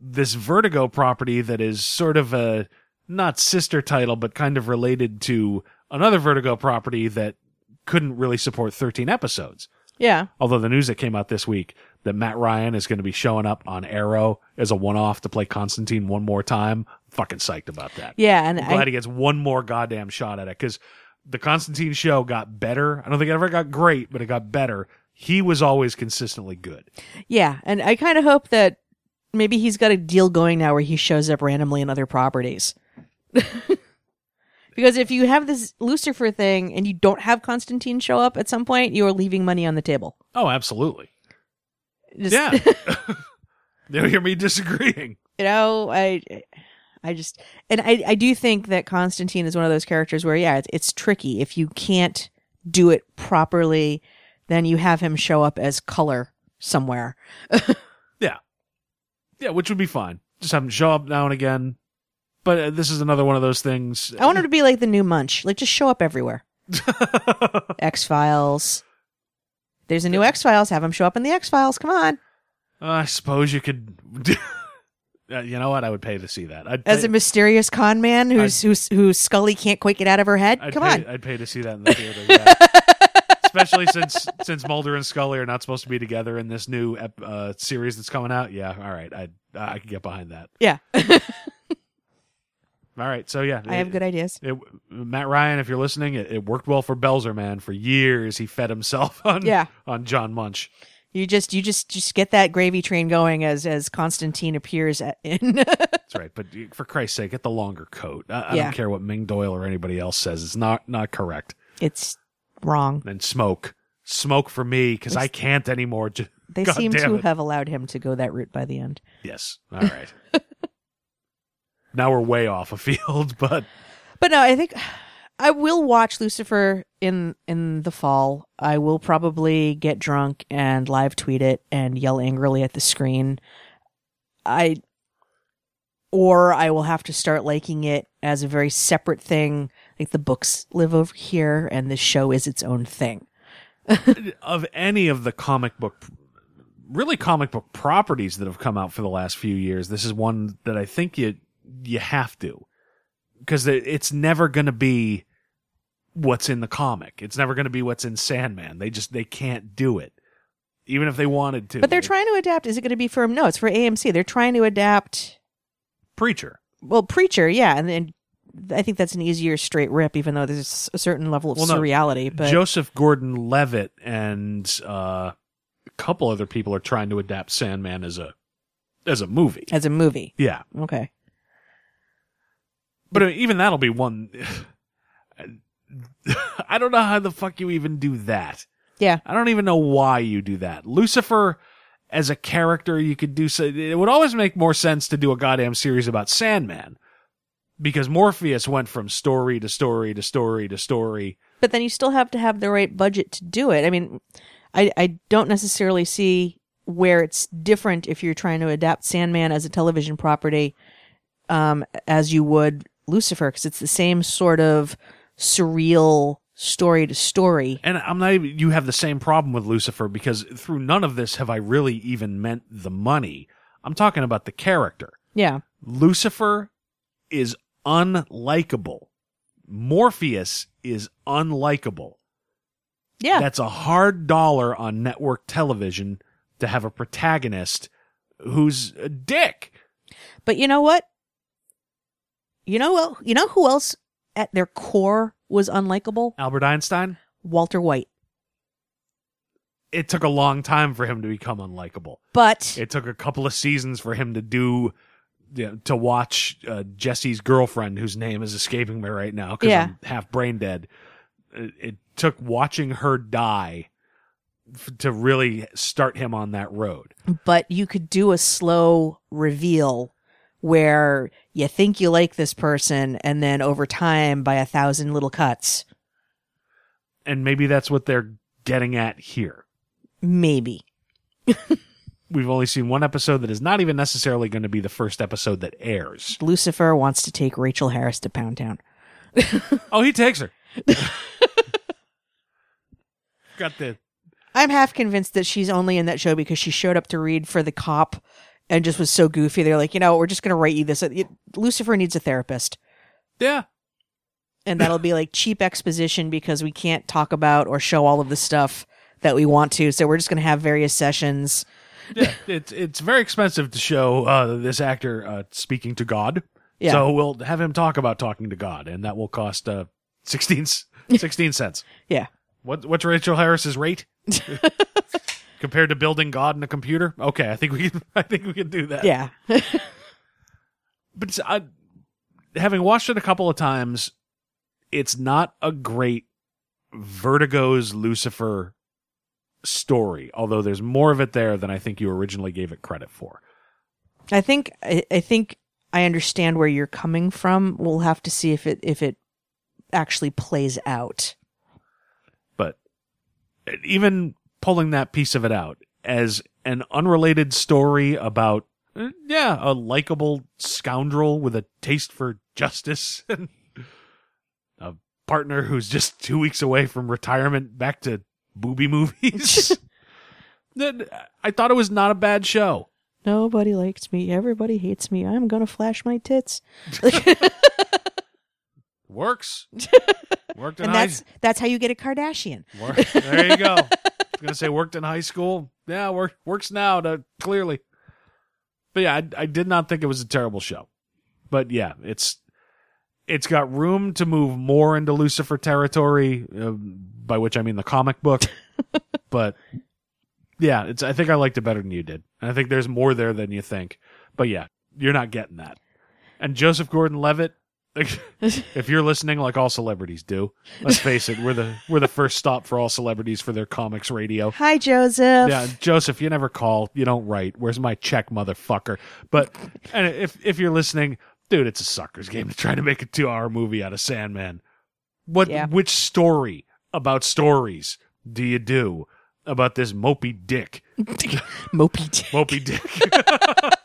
this Vertigo property that is sort of a not sister title but kind of related to another Vertigo property that couldn't really support 13 episodes. Yeah. Although the news that came out this week, that Matt Ryan is going to be showing up on Arrow as a one-off to play Constantine one more time. Fucking psyched about that. Yeah, and I'm glad I, he gets one more goddamn shot at it because the Constantine show got better. I don't think it ever got great, but it got better. He was always consistently good. yeah, and I kind of hope that maybe he's got a deal going now where he shows up randomly in other properties. because if you have this Lucifer thing and you don't have Constantine show up at some point, you are leaving money on the table. Oh, absolutely. Just- Yeah. They'll hear me disagreeing. you know i i just and i i do think that constantine is one of those characters where yeah it's, it's tricky if you can't do it properly then you have him show up as color somewhere Yeah. Yeah, which would be fine. Just have him show up now and again. But uh, this is another one of those things. i want him to be like the new munch like just show up everywhere x-files there's a new x-files have him show up in the x-files come on I suppose you could. Uh, you know what? I would pay to see that. I'd as pay, a mysterious con man who's who's who's scully can't quite get out of her head I'd come pay, on I'd pay to see that in the theater. Yeah. Especially since since Mulder and Scully are not supposed to be together in this new ep- uh, series that's coming out. Yeah, all right. I I could get behind that. yeah All right. So yeah, i have good ideas It, Matt Ryan, if you're listening, it, it worked well for Belzer, man. For years, he fed himself on Yeah. on John Munch. You just you just just get that gravy train going as as Constantine appears at, in. That's right. But for Christ's sake, get the longer coat. I, I Yeah. don't care what Ming Doyle or anybody else says. It's not not correct. it's wrong. And smoke, smoke for me because I can't anymore. They God seem to it. have allowed him to go that route by the end. Yes. All right. now we're way off a field, but But no, I think I will watch Lucifer in in the fall. I will probably get drunk and live tweet it and yell angrily at the screen. I or I will have to start liking it as a very separate thing. Like the books live over here and the show is its own thing. of any of the comic book really comic book properties that have come out for the last few years this is one that i think you you have to because it's never going to be what's in the comic it's never going to be what's in sandman they just they can't do it even if they wanted to But they're trying to adapt. Is it going to be for no? It's for AMC. They're trying to adapt. preacher Well, Preacher, yeah, and then I think that's an easier straight rip, even though there's a certain level of Well, no, surreality. But joseph gordon-levitt and uh, a couple other people are trying to adapt sandman as a as a movie as a movie, yeah okay. But I mean, even that'll be one. I don't know how the fuck you even do that. Yeah, I don't even know why you do that. Lucifer as a character, you could do so. It would always make more sense to do a goddamn series about Sandman because Morpheus went from story to story to story to story. but then you still have to have the right budget to do it. I mean, I I don't necessarily see where it's different if you're trying to adapt Sandman as a television property, um, as you would Lucifer, because it's the same sort of surreal story to story. And I'm not even, you have the same problem with Lucifer because through none of this have I really even meant the money. I'm talking about the character. Yeah, Lucifer is unlikable. Morpheus is unlikable. yeah. That's a hard dollar on network television to have a protagonist who's a dick. But you know what? You know well, you know who else at their core was unlikable? Albert Einstein, Walter White. it took a long time for him to become unlikable. But It took a couple of seasons for him to do you know, to watch uh, Jesse's girlfriend, whose name is escaping me right now because Yeah. I'm half brain dead. It, it took watching her die f- to really start him on that road. but you could do a slow reveal where you think you like this person and then over time by a thousand little cuts And maybe that's what they're getting at here. maybe We've only seen one episode that is not even necessarily going to be the first episode that airs. lucifer wants to take rachael harris to pound town Oh, he takes her. Got the i'm half convinced that she's only in that show because she showed up to read for the cop and just was so goofy they're like you know we're just going to write you this lucifer needs a therapist yeah. and that'll be like cheap exposition because we can't talk about or show all of the stuff that we want to. So we're just going to have various sessions yeah, it's it's very expensive to show uh, this actor uh, speaking to God. Yeah. So we'll have him talk about talking to God, and that will cost uh, 16, 16 cents. Yeah. What what's Rachael Harris's rate compared to building God in a computer? Okay, I think we can, I think we can do that. Yeah. but I, having watched it a couple of times, it's not a great Vertigo's Lucifer story. Although there's more of it there than I think you originally gave it credit for. I think I, I think I understand where you're coming from. We'll have to see if it if it actually plays out. But uh, even pulling that piece of it out as an unrelated story about uh, yeah, a likable scoundrel with a taste for justice and a partner who's just 2 weeks away from retirement back to booby movies. I thought it was not a bad show. Nobody likes me. Everybody hates me. I'm gonna flash my tits. Works. Worked and that's that's how you get a Kardashian. Work. There you go. Gonna say worked in high school. Yeah, work, works now. To, clearly, but yeah, I, I did not think it was a terrible show. But yeah, it's it's got room to move more into Lucifer territory, uh, by which I mean the comic book. but yeah, it's I think I liked it better than you did. And I think there's more there than you think. But yeah, you're not getting that. And Joseph Gordon-Levitt, if you're listening, like all celebrities do, let's face it, we're the we're the first stop for all celebrities for their comics radio. Hi, Joseph. Yeah, Joseph, you never call, you don't write. Where's my check, motherfucker? But and if if you're listening, dude, it's a sucker's game to try to make a two hour movie out of Sandman. What Yeah. which story about stories do you do about this mopey dick? Mopey dick. Mopey dick.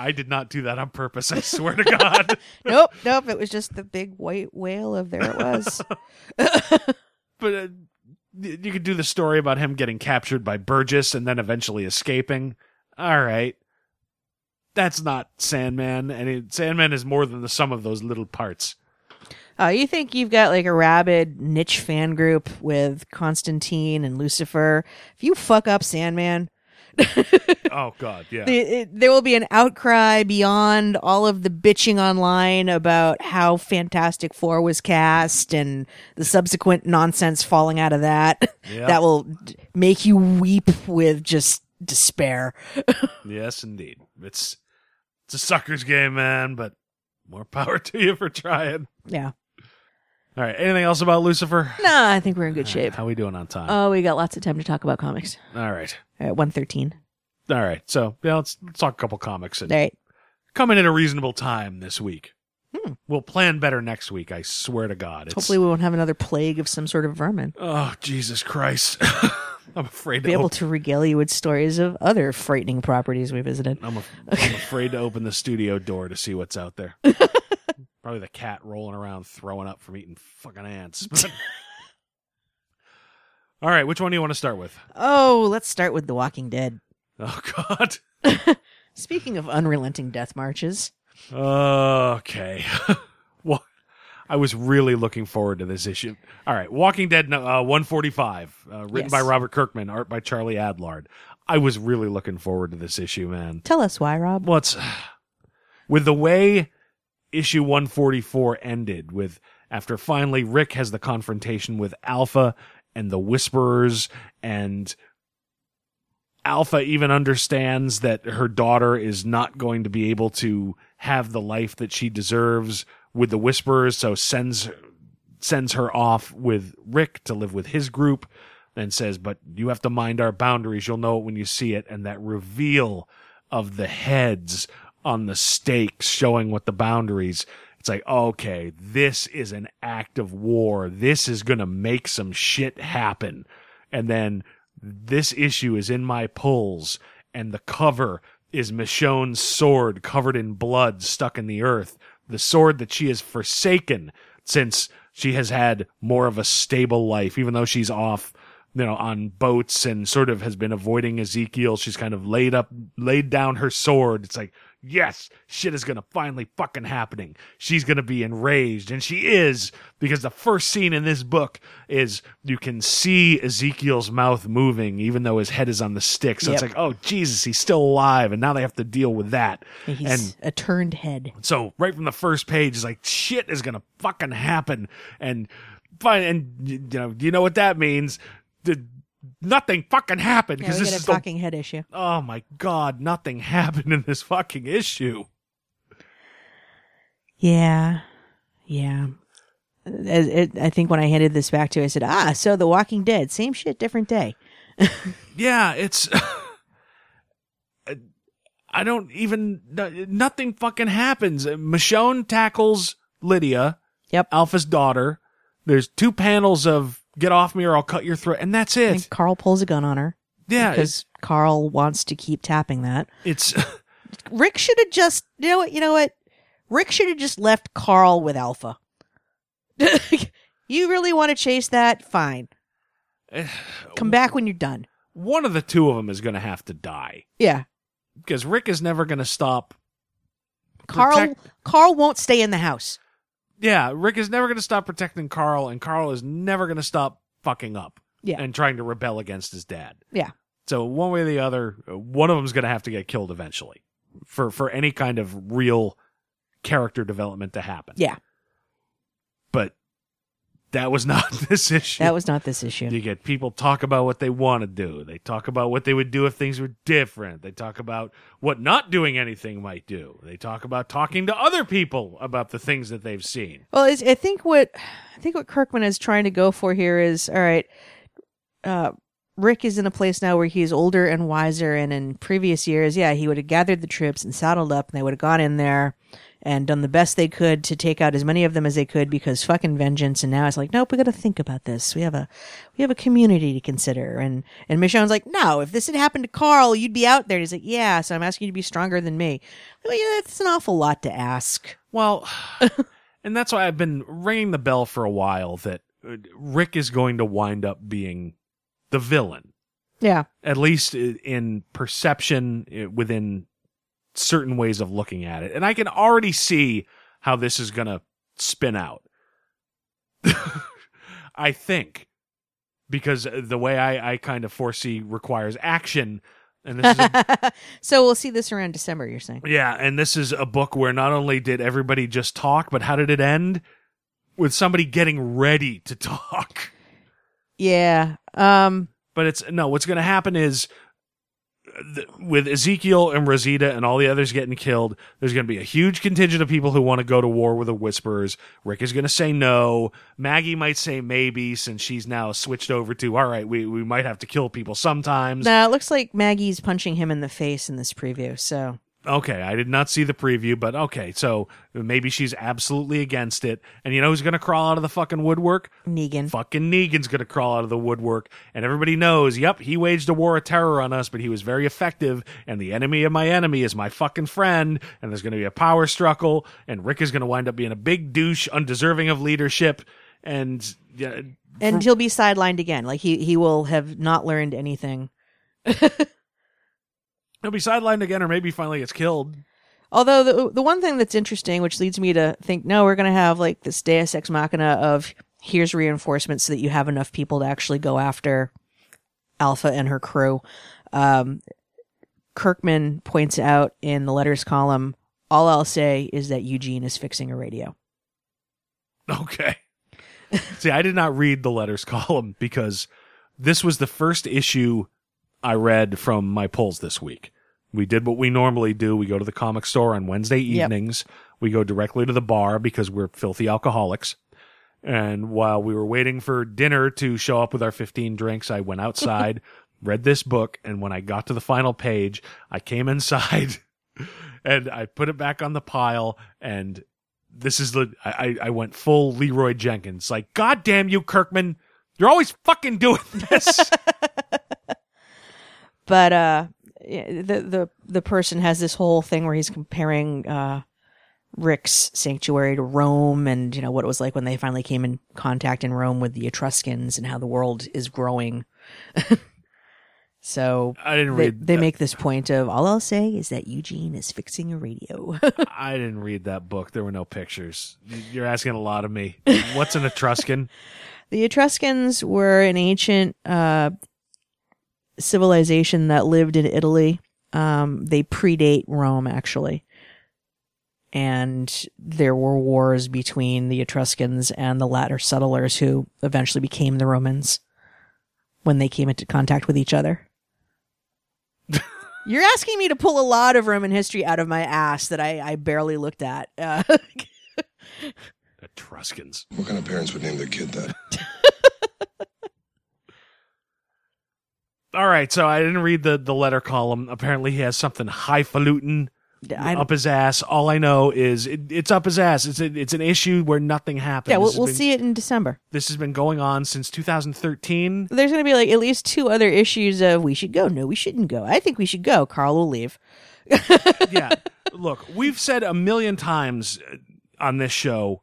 I did not do that on purpose, I swear to God. nope, nope. It was just the big white whale of there it was. but uh, you could do the story about him getting captured by Burgess and then eventually escaping. All right. That's not Sandman, and it, Sandman is more than the sum of those little parts. Uh, you think you've got like a rabid niche fan group with Constantine and Lucifer? If you fuck up Sandman, Oh God, yeah. the, it, there will be an outcry beyond all of the bitching online about how Fantastic Four was cast and the subsequent nonsense falling out of that. Yeah. That will make you weep with just despair. yes, indeed. It's it's a sucker's game, man. But more power to you for trying. Yeah. All right. Anything else about Lucifer? Nah, I think we're in good shape. How we doing on time? Oh, we got lots of time to talk about comics. All right. At one thirteen. All right. So yeah, let's, let's talk a couple comics and All right. come in at a reasonable time this week. Hmm. We'll plan better next week. I swear to God. It's, Hopefully, we won't have another plague of some sort of vermin. Oh Jesus Christ! I'm afraid to Be to. able to regale you with stories of other frightening properties we visited. I'm, af- I'm afraid to open the studio door to see what's out there. Probably the cat rolling around throwing up from eating fucking ants. All right, which one do you want to start with? Oh, let's start with The Walking Dead. Oh God. Speaking of unrelenting death marches, Okay. well, I was really looking forward to this issue. All right, Walking Dead uh, 145, uh, written Yes. by Robert Kirkman, art by Charlie Adlard. I was really looking forward to this issue, man. tell us why, Rob. What's with the way issue 144 ended with after finally Rick has the confrontation with Alpha and the Whisperers and Alpha even understands that her daughter is not going to be able to have the life that she deserves with the Whisperers, so sends sends her off with Rick to live with his group and says, But you have to mind our boundaries. You'll know it when you see it. And that reveal of the heads on the stakes showing what the boundaries. It's like, okay, this is an act of war. This is going to make some shit happen. And then this issue is in my pulls and the cover is Michonne's sword covered in blood stuck in the earth. The sword that she has forsaken since she has had more of a stable life, even though she's off, you know, on boats and sort of has been avoiding Ezekiel. She's kind of laid up, laid down her sword. It's like, yes, shit is gonna finally fucking happening. She's gonna be enraged, and she is because the first scene in this book is you can see Ezekiel's mouth moving, even though his head is on the stick. So it's like, oh Jesus, he's still alive, and now they have to deal with that. He's and a turned head. so right from the first page, it's like shit is gonna fucking happen, and fine, and you know, you know what that means? The, nothing fucking happened because we this get a is the head issue. oh my god, nothing happened in this fucking issue. Yeah, yeah. It, it, I think when I handed this back to, you, I said, "Ah, so The Walking Dead, same shit, different day." Yeah, it's. I don't even. Nothing fucking happens. Michonne tackles Lydia, Yep. Alpha's daughter. There's two panels of "Get off me or I'll cut your throat," and that's it. And Carl pulls a gun on her yeah, because Carl wants to keep tapping that. it's. Rick should have just, you know what, you know what? Rick should have just left Carl with Alpha. you really want to chase that? Fine. Come back when you're done. one of the two of them is going to have to die Yeah. because Rick is never going to stop. Carl Protect- Carl won't stay in the house. Yeah, Rick is never going to stop protecting Carl, and Carl is never going to stop fucking up Yeah. and trying to rebel against his dad. Yeah. So one way or the other, one of them's going to have to get killed eventually for for any kind of real character development to happen. Yeah. That was not this issue. That was not this issue. You get people talk about what they want to do. They talk about what they would do if things were different. They talk about what not doing anything might do. They talk about talking to other people about the things that they've seen. Well, I think what I think what Kirkman is trying to go for here is all right. Uh, Rick is in a place now where he's older and wiser, and in previous years, yeah, he would have gathered the troops and saddled up, and they would have gone in there and done the best they could to take out as many of them as they could because fucking vengeance. And now it's like, nope, we got to think about this. We have a we have a community to consider. And and Michonne's like, no, if this had happened to Carl, you'd be out there. And he's like, yeah, so I'm asking you to be stronger than me. Well, yeah, that's an awful lot to ask. Well, and that's why I've been ringing the bell for a while that uh, Rick is going to wind up being the villain, Yeah. at least in perception within certain ways of looking at it. And I can already see how this is going to spin out. I think because the way I, I kind of foresee requires action. And this is a so we'll see this around December. You're saying? Yeah, and this is a book where not only did everybody just talk, but how did it end? With somebody getting ready to talk. Yeah. Um. But it's no, what's going to happen is th- with Ezekiel and Rosita and all the others getting killed, there's going to be a huge contingent of people who want to go to war with the Whisperers. Rick is going to say no. Maggie might say maybe since she's now switched over to, all right, we, we might have to kill people sometimes. Now it looks like Maggie's punching him in the face in this preview. So Okay, I did not see the preview, but okay, so maybe she's absolutely against it. And you know who's going to crawl out of the fucking woodwork? Negan. Fucking Negan's going to crawl out of the woodwork. And everybody knows, yep, he waged a war of terror on us, but he was very effective. And the enemy of my enemy is my fucking friend. And there's going to be a power struggle. And Rick is going to wind up being a big douche, undeserving of leadership. And yeah, and he'll be sidelined again. Like he he will have not learned anything. he'll be sidelined again, or maybe finally gets killed. Although the the one thing that's interesting, which leads me to think, no, we're going to have like this Deus Ex Machina of here's reinforcements so that you have enough people to actually go after Alpha and her crew. Um, Kirkman points out in the letters column, all I'll say is that Eugene is fixing a radio. Okay. See, I did not read the letters column because this was the first issue I read from my polls this week. We did what we normally do. We go to the comic store on Wednesday Yep. evenings. We go directly to the bar because we're filthy alcoholics. And while we were waiting for dinner to show up with our 15 drinks, I went outside, read this book, and when I got to the final page, I came inside and I put it back on the pile and this is the I I went full Leeroy Jenkins. Like, God damn you, Kirkman. You're always fucking doing this. but uh the the the person has this whole thing where he's comparing uh Rick's sanctuary to Rome and you know what it was like when they finally came in contact in Rome with the Etruscans and how the world is growing. So I didn't they, read. they make this point of all I'll say is that Eugene is fixing a radio. I didn't read that book. There were no pictures. You're asking a lot of me. What's an Etruscan? the Etruscans were an ancient uh, civilization that lived in Italy. Um, they predate Rome, actually. And there were wars between the Etruscans and the latter settlers who eventually became the Romans when they came into contact with each other. You're asking me to pull a lot of Roman history out of my ass that I, I barely looked at. Uh, Etruscans. What kind of parents would name their kid that? All right, so I didn't read the the letter column. Apparently, he has something highfalutin I- up his ass. All I know is it, it's up his ass. It's a, it's an issue where nothing happens. yeah, we'll, we'll been- see it in December. This has been going on since 2013. There's going to be like at least two other issues of we should go, no, we shouldn't go. I think we should go. Carl will leave. yeah. Look, we've said a million times on this show,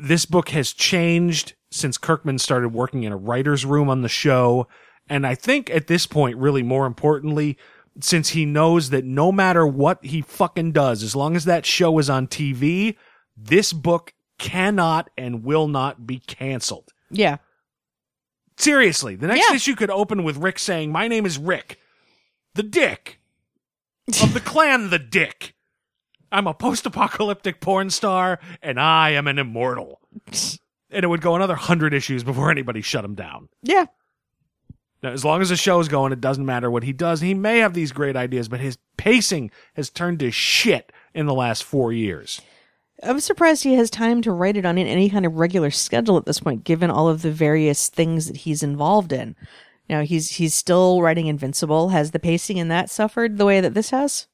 this book has changed since Kirkman started working in a writer's room on the show. And I think at this point, really more importantly, since he knows that no matter what he fucking does, as long as that show is on TV, this book cannot and will not be canceled. Yeah. Seriously, the next Yeah. issue could open with Rick saying, My name is Rick, the Dick of the clan, the Dick. I'm a post apocalyptic porn star, and I am an immortal. and it would go another hundred issues before anybody shut him down. Yeah. Now, as long as the show's going, it doesn't matter what he does. He may have these great ideas, but his pacing has turned to shit in the last four years. I'm surprised he has time to write it on any kind of regular schedule at this point, given all of the various things that he's involved in. You know, he's he's still writing Invincible. Has the pacing in that suffered the way that this has?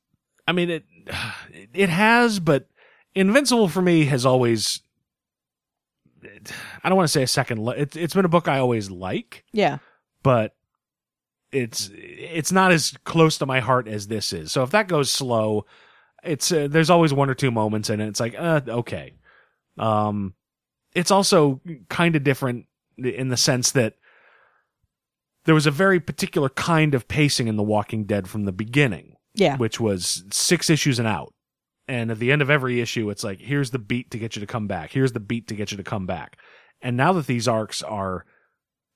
I mean, it it has, but Invincible for me has always. I don't want to say a second. It's it's been a book I always like, Yeah. But it's it's not as close to my heart as this is. So if that goes slow, it's uh, there's always one or two moments and it. It's like uh, okay. Um, it's also kind of different in the sense that there was a very particular kind of pacing in The Walking Dead from the beginning Yeah. which was six issues and out. And at the end of every issue, it's like, here's the beat to get you to come back. Here's the beat to get you to come back. And now that these arcs are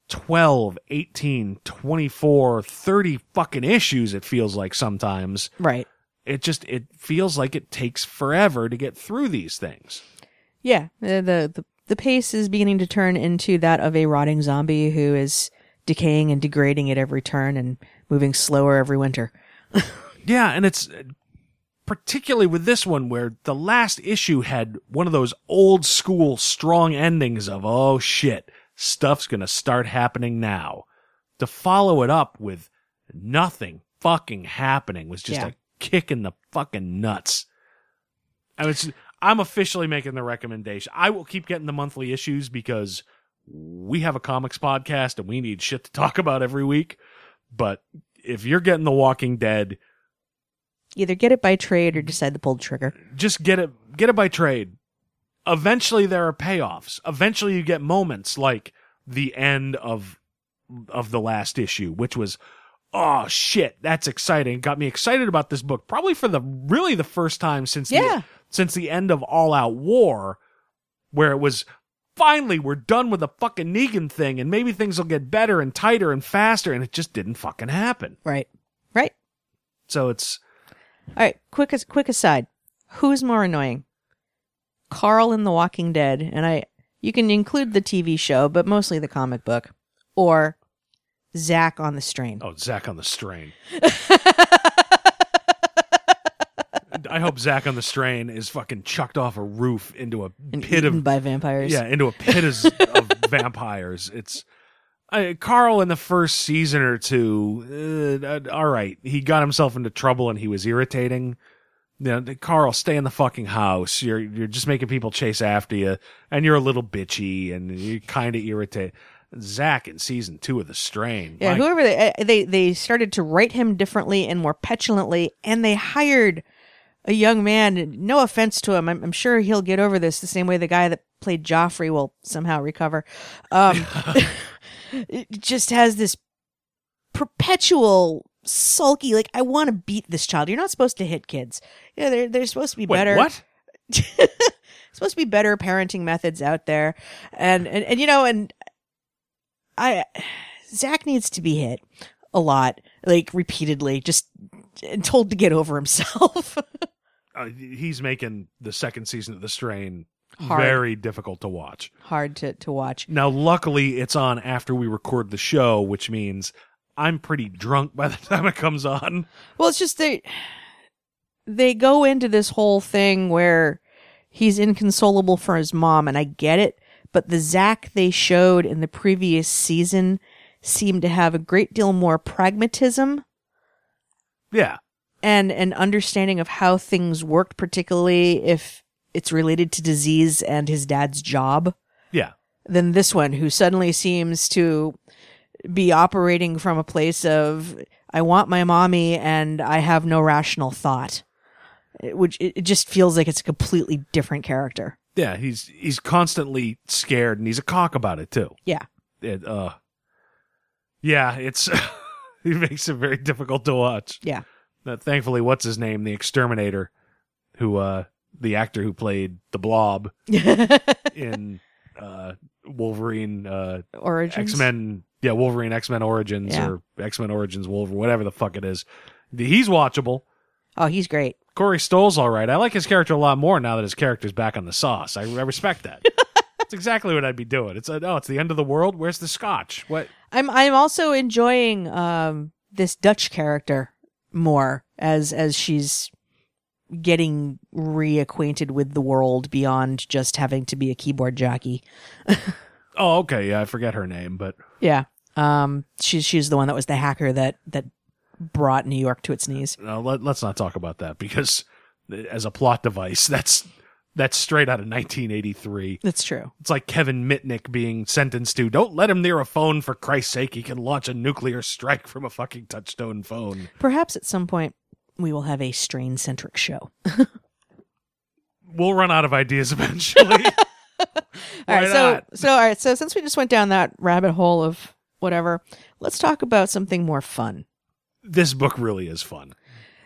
12, 18, 24, 30 fucking issues, it feels like sometimes, Right. it just, it feels like it takes forever to get through these things. Yeah. The, the the pace is beginning to turn into that of a rotting zombie who is decaying and degrading at every turn and moving slower every winter. Yeah, and it's particularly with this one where the last issue had one of those old school strong endings of, oh shit, stuff's gonna start happening now. To follow it up with nothing fucking happening was just Yeah. a kick in the fucking nuts. I was, I'm officially making the recommendation. I will keep getting the monthly issues because we have a comics podcast and we need shit to talk about every week. But if you're getting The Walking Dead, Either get it by trade or decide to pull the trigger. just get it get it by trade. Eventually there are payoffs. Eventually you get moments like the end of of the last issue, which was oh shit, that's exciting. Got me excited about this book probably for the really the first time since Yeah. the since the end of All Out War where it was finally we're done with the fucking Negan thing and maybe things will get better and tighter and faster and it just didn't fucking happen. Right. Right. So it's All right, quick as quick aside. Who's more annoying? Carl in The Walking Dead, and I you can include the TV show, but mostly the comic book, or Zach on the Strain. Oh, Zach on the strain. I hope Zach on the strain is fucking chucked off a roof into a and pit of by vampires. yeah, into a pit of, of vampires. It's I, Carl in the first season or two. Uh, uh, all right, he got himself into trouble and he was irritating. You know, Carl, stay in the fucking house. You're you're just making people chase after you, and you're a little bitchy and you kind of irritate. Zach in season two of The Strain. Yeah, My whoever they, uh, they they started to write him differently and more petulantly, and they hired a young man. No offense to him, I'm, I'm sure he'll get over this the same way the guy that played Joffrey will somehow recover. Um, it just has this perpetual sulky like I want to beat this child. You're not supposed to hit kids. Yeah, they're they're supposed to be Wait, better. what? supposed to be better parenting methods out there. And, and, and, you know, and I, Zach needs to be hit a lot, like repeatedly, just and told to get over himself. Uh, he's making the second season of The Strain Hard. very difficult to watch. Hard to, to watch. Now, luckily, it's on after we record the show, which means I'm pretty drunk by the time it comes on. Well, it's just they, they go into this whole thing where he's inconsolable for his mom, and I get it, but the Zach they showed in the previous season seemed to have a great deal more pragmatism Yeah. and an understanding of how things worked, particularly if it's related to disease and his dad's job, Yeah. than this one, who suddenly seems to be operating from a place of, I want my mommy and I have no rational thought. Which it it just feels like it's a completely different character. Yeah. He's he's constantly scared and he's a cock about it, too. Yeah. It, uh, yeah, it's, it makes it very difficult to watch. Yeah. Thankfully, what's his name? The exterminator, who, uh, the actor who played the blob in, uh, Wolverine, uh, Origins. X Men, yeah, Wolverine X Men Origins Yeah. or X Men Origins Wolverine, whatever the fuck it is. He's watchable. Oh, he's great. Corey Stoll's all right. I like his character a lot more now that his character's back on the sauce. I, I respect that. That's exactly what I'd be doing. It's a, oh, it's the end of the world. Where's the scotch? What? I'm I'm also enjoying um this Dutch character more as as she's getting reacquainted with the world beyond just having to be a keyboard jockey. Oh, okay. Yeah, I forget her name, but Yeah. Um she's she's the one that was the hacker that that brought New York to its knees. no, let, let's not talk about that because as a plot device, that's that's straight out of 1983. That's true. It's like Kevin Mitnick being sentenced to don't let him near a phone for Christ's sake. He can launch a nuclear strike from a fucking touch-tone phone. Perhaps at some point we will have a strain centric show. We'll run out of ideas eventually. All right, so so all right, so since we just went down that rabbit hole of whatever, let's talk about something more fun. this book really is fun.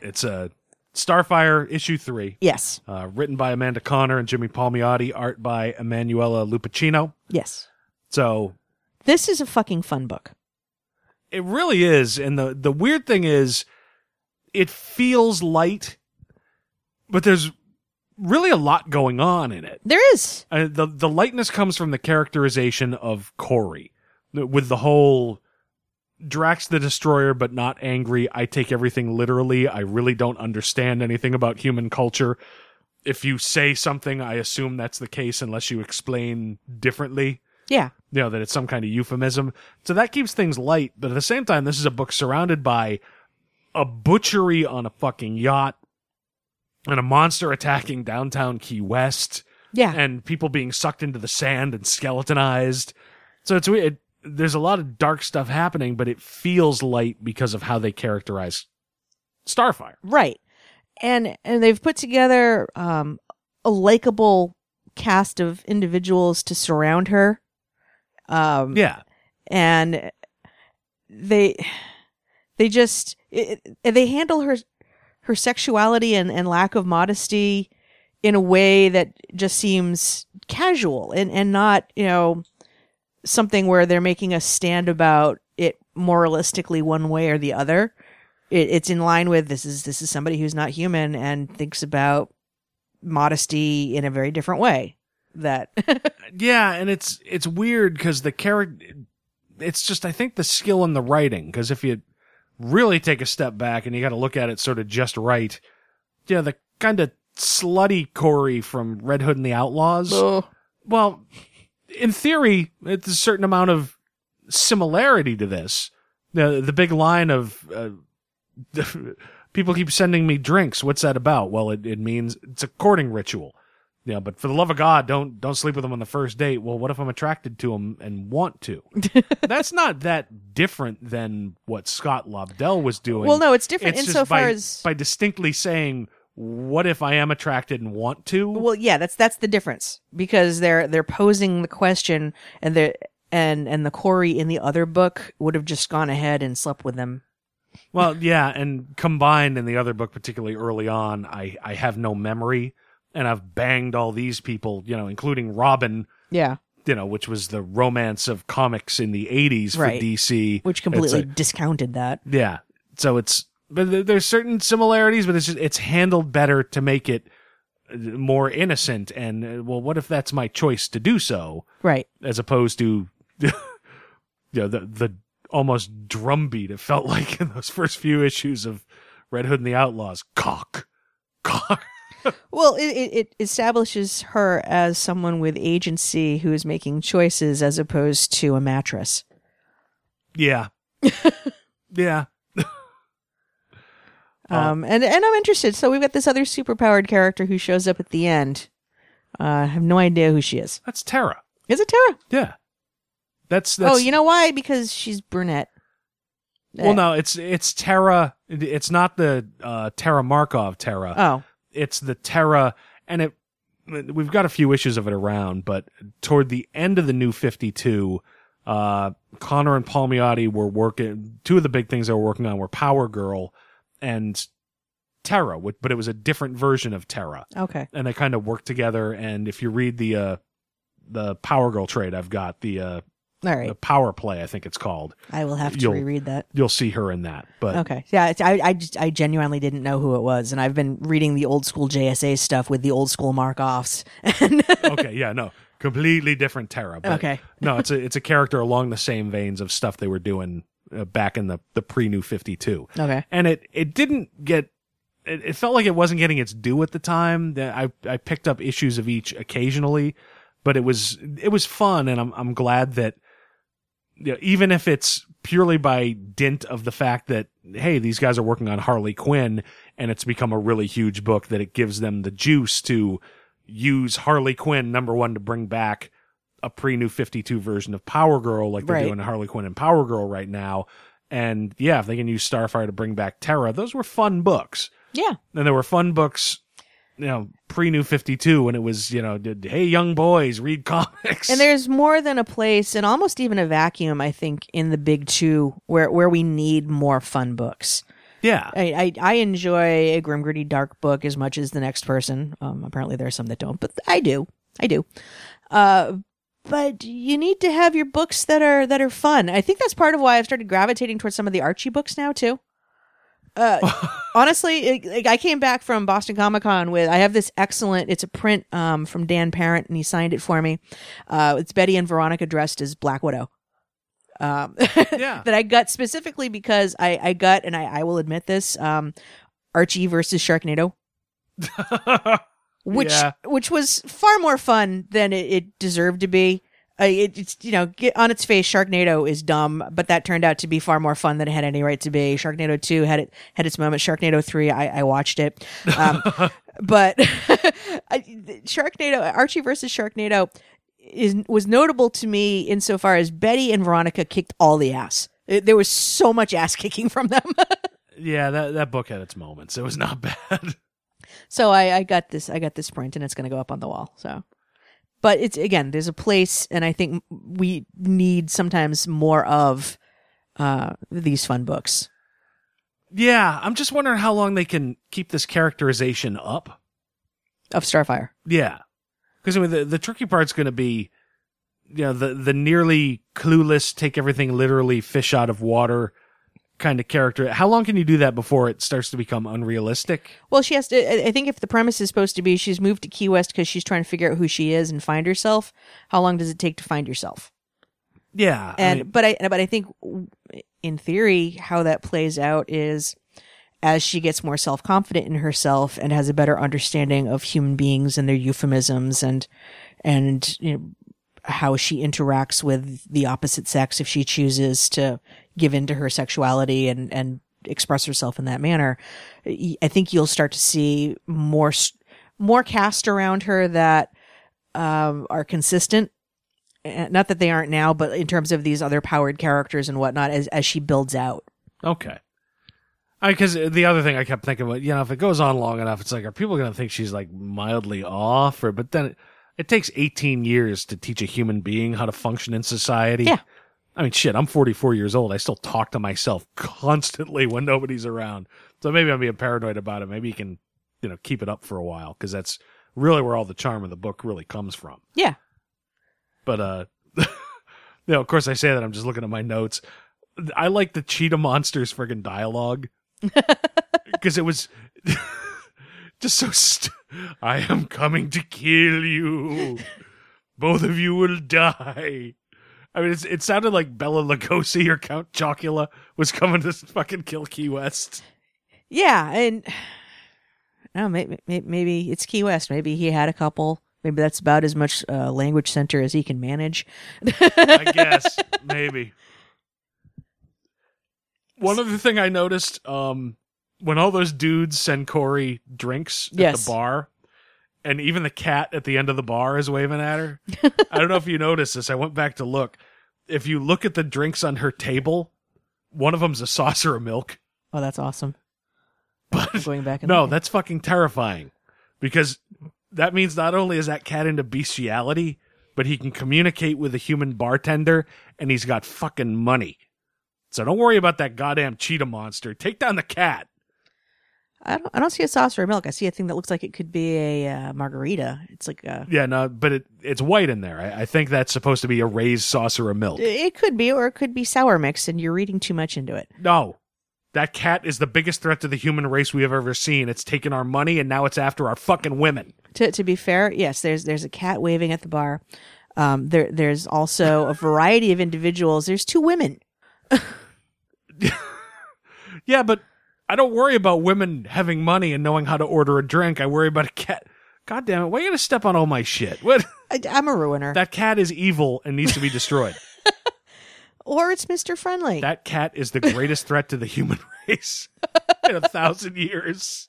It's a Starfire issue three, Yes. uh, written by Amanda Conner and Jimmy Palmiotti, art by Emanuela Lupacchino. Yes. So This is a fucking fun book. it really is, and the the weird thing is, it feels light, but there's really a lot going on in it. There is. Uh, the the lightness comes from the characterization of Kory, with the whole Drax the Destroyer, but not angry. I take everything literally. I really don't understand anything about human culture. If you say something, I assume that's the case unless you explain differently. Yeah. You know that it's some kind of euphemism. So that keeps things light. But at the same time, this is a book surrounded by a butchery on a fucking yacht and a monster attacking downtown Key West Yeah. and people being sucked into the sand and skeletonized. So it's weird. There's a lot of dark stuff happening, but it feels light because of how they characterize Starfire. right. And and they've put together um a likable cast of individuals to surround her. Um Yeah. and they they just it, it- they handle her her sexuality and, and lack of modesty in a way that just seems casual and, and not you know something where they're making a stand about it moralistically one way or the other it, it's in line with this is this is somebody who's not human and thinks about modesty in a very different way that Yeah, and it's it's weird because the character. It's just I think the skill in the writing because if you really take a step back and you got to look at it sort of just right, yeah, the kind of slutty Kory from Red Hood and the Outlaws. Well, in theory, it's a certain amount of similarity to this. The the big line of uh, people keep sending me drinks. What's that about? Well, it, it means it's a courting ritual. Yeah, but for the love of God, don't don't sleep with him on the first date. Well, what if I'm attracted to him and want to? That's not that different than what Scott Lobdell was doing. Well, no, it's different just insofar by, as- by distinctly saying, "What if I am attracted and want to?" Well, yeah, that's that's the difference because they're they're posing the question and they and and the Kory in the other book would have just gone ahead and slept with them. Well, yeah, and combined in the other book, particularly early on, I I have no memory, and I've banged all these people, you know, including Robin, Yeah, you know, which was the romance of comics in the '80s for Right. DC, which completely a- discounted that. yeah. So it's but there's certain similarities, but it's just, it's handled better to make it uh, more innocent. And uh, well, what if that's my choice to do so, Right. as opposed to you know the the almost drumbeat it felt like in those first few issues of Red Hood and the Outlaws. Cock, cock. Well, it, it, it establishes her as someone with agency who is making choices as opposed to a mattress. Yeah, yeah. Um, and and I'm interested. So we've got this other superpowered character who shows up at the end. Uh, I have no idea who she is. That's Tara. Is it Tara? Yeah, that's that's. oh, you know why? Because she's brunette. Well, no, it's it's Terra. It's not the uh, Terra Markov Terra. Oh, It's the Terra, and it. We've got a few issues of it around, but toward the end of the New Fifty Two, uh, Conner and Palmiotti were working. Two of the big things they were working on were Power Girl and Terra, but it was a different version of Terra, okay. and they kind of worked together. And if you read the uh, the Power Girl trade, I've got the uh, All the. Power Play, I think it's called. I will have to you'll- reread that. You'll see her in that, but Okay. Yeah, it's, I I just I genuinely didn't know who it was, and I've been reading the old school JSA stuff with the old school mark-offs. Okay, yeah, no, completely different Terra. But Okay. no, it's a it's a character along the same veins of stuff they were doing uh, back in the the pre New Fifty Two. okay. and it it didn't get. It, it felt like it wasn't getting its due at the time. That I I picked up issues of each occasionally, but it was it was fun, and I'm I'm glad that you know, even if it's purely by dint of the fact that hey these guys are working on Harley Quinn and it's become a really huge book that it gives them the juice to use Harley Quinn number one to bring back a pre New Fifty Two version of Power Girl like they're Right. doing Harley Quinn and Power Girl right now. And yeah, if they can use Starfire to bring back Terra, those were fun books. Yeah. And there were fun books, you know, pre New 52 when it was, you know, did, hey, young boys, read comics. And there's more than a place, and almost even a vacuum, I think, in the big two where where we need more fun books. yeah. I, I, I enjoy a grim, gritty, dark book as much as the next person. Um, apparently, there are some that don't, but I do. I do. Uh, but you need to have your books that are that are fun. I think that's part of why I've started gravitating towards some of the Archie books now too. Uh, honestly, it, like, I came back from Boston Comic Con with I have this excellent. It's a print um, from Dan Parent, and he signed it for me. Uh, it's Betty and Veronica dressed as Black Widow. Um, Yeah. that I got specifically because I, I got, and I, I will admit this, um, Archie versus Sharknado, which Yeah. which was far more fun than it, it deserved to be. Uh, it, it's you know get on its face, Sharknado is dumb, but that turned out to be far more fun than it had any right to be. Sharknado two had it had its moment. Sharknado three, I, I watched it, um, but Sharknado Archie versus Sharknado is was notable to me insofar as Betty and Veronica kicked all the ass. It- there was so much ass kicking from them. yeah, that, that book had its moments. It was not bad. So I, I got this. I got this print, and it's going to go up on the wall. So, but it's again, there's a place, and I think we need sometimes more of uh, these fun books. yeah, I'm just wondering how long they can keep this characterization up. Of Starfire, Yeah. Because I mean, the, the tricky part's going to be, you know, the, the nearly clueless, take everything literally, fish out of water kind of character. How long can you do that before it starts to become unrealistic? well, she has to. I- I think if the premise is supposed to be she's moved to Key West because she's trying to figure out who she is and find herself, how long does it take to find yourself? Yeah. I and mean, but I but I think in theory how that plays out is as she gets more self confident in herself and has a better understanding of human beings and their euphemisms and and you know how she interacts with the opposite sex if she chooses to give in to her sexuality and and express herself in that manner I think you'll start to see more more cast around her that um, are consistent uh, not that they aren't now, but in terms of these other powered characters and whatnot, as as she builds out. okay. Because the other thing I kept thinking about, you know, if it goes on long enough, it's like, are people going to think she's like mildly off? Or, but then It takes 18 years to teach a human being how to function in society. Yeah. I mean, shit, I'm 44 years old. I still talk to myself constantly when nobody's around. So maybe I'm being paranoid about it. Maybe you can, you know, keep it up for a while because that's really where all the charm of the book really comes from. Yeah. But, uh, you know, of course I say that. I'm just looking at my notes. I like the cheetah monsters friggin' dialogue because it was just so. St- I am coming to kill you. Both of you will die. I mean, it's, it sounded like Bela Lugosi or Count Chocula was coming to fucking kill Key West. Yeah, and no, maybe, maybe it's Key West. Maybe he had a couple. Maybe that's about as much uh, language center as he can manage. I guess maybe. One other thing I noticed, um, when all those dudes send Kory drinks at Yes. the bar, and even the cat at the end of the bar is waving at her. I don't know if you noticed this. I went back to look. If you look at the drinks on her table, one of them's a saucer of milk. Oh, that's awesome. But Going back no, looking. that's fucking terrifying because that means not only is that cat into bestiality, but he can communicate with a human bartender and he's got fucking money. So don't worry about that goddamn cheetah monster. Take down the cat. I don't. I don't see a saucer of milk. I see a thing that looks like it could be a uh, margarita. It's like a. Yeah, no, but it, it's white in there. I, I think that's supposed to be a raised saucer of milk. It could be, or it could be sour mix, and you're reading too much into it. No. That cat is the biggest threat to the human race we have ever seen. It's taken our money and now it's after our fucking women. To to be fair, yes, there's there's a cat waving at the bar. Um, there there's also a variety of individuals. There's two women. Yeah, but I don't worry about women having money and knowing how to order a drink. I worry about a cat. God damn it! Why are you gonna step on all my shit? What? I, I'm a ruiner. That cat is evil and needs to be destroyed. or it's Mr. Friendly. that cat is the greatest threat to the human race in a thousand years.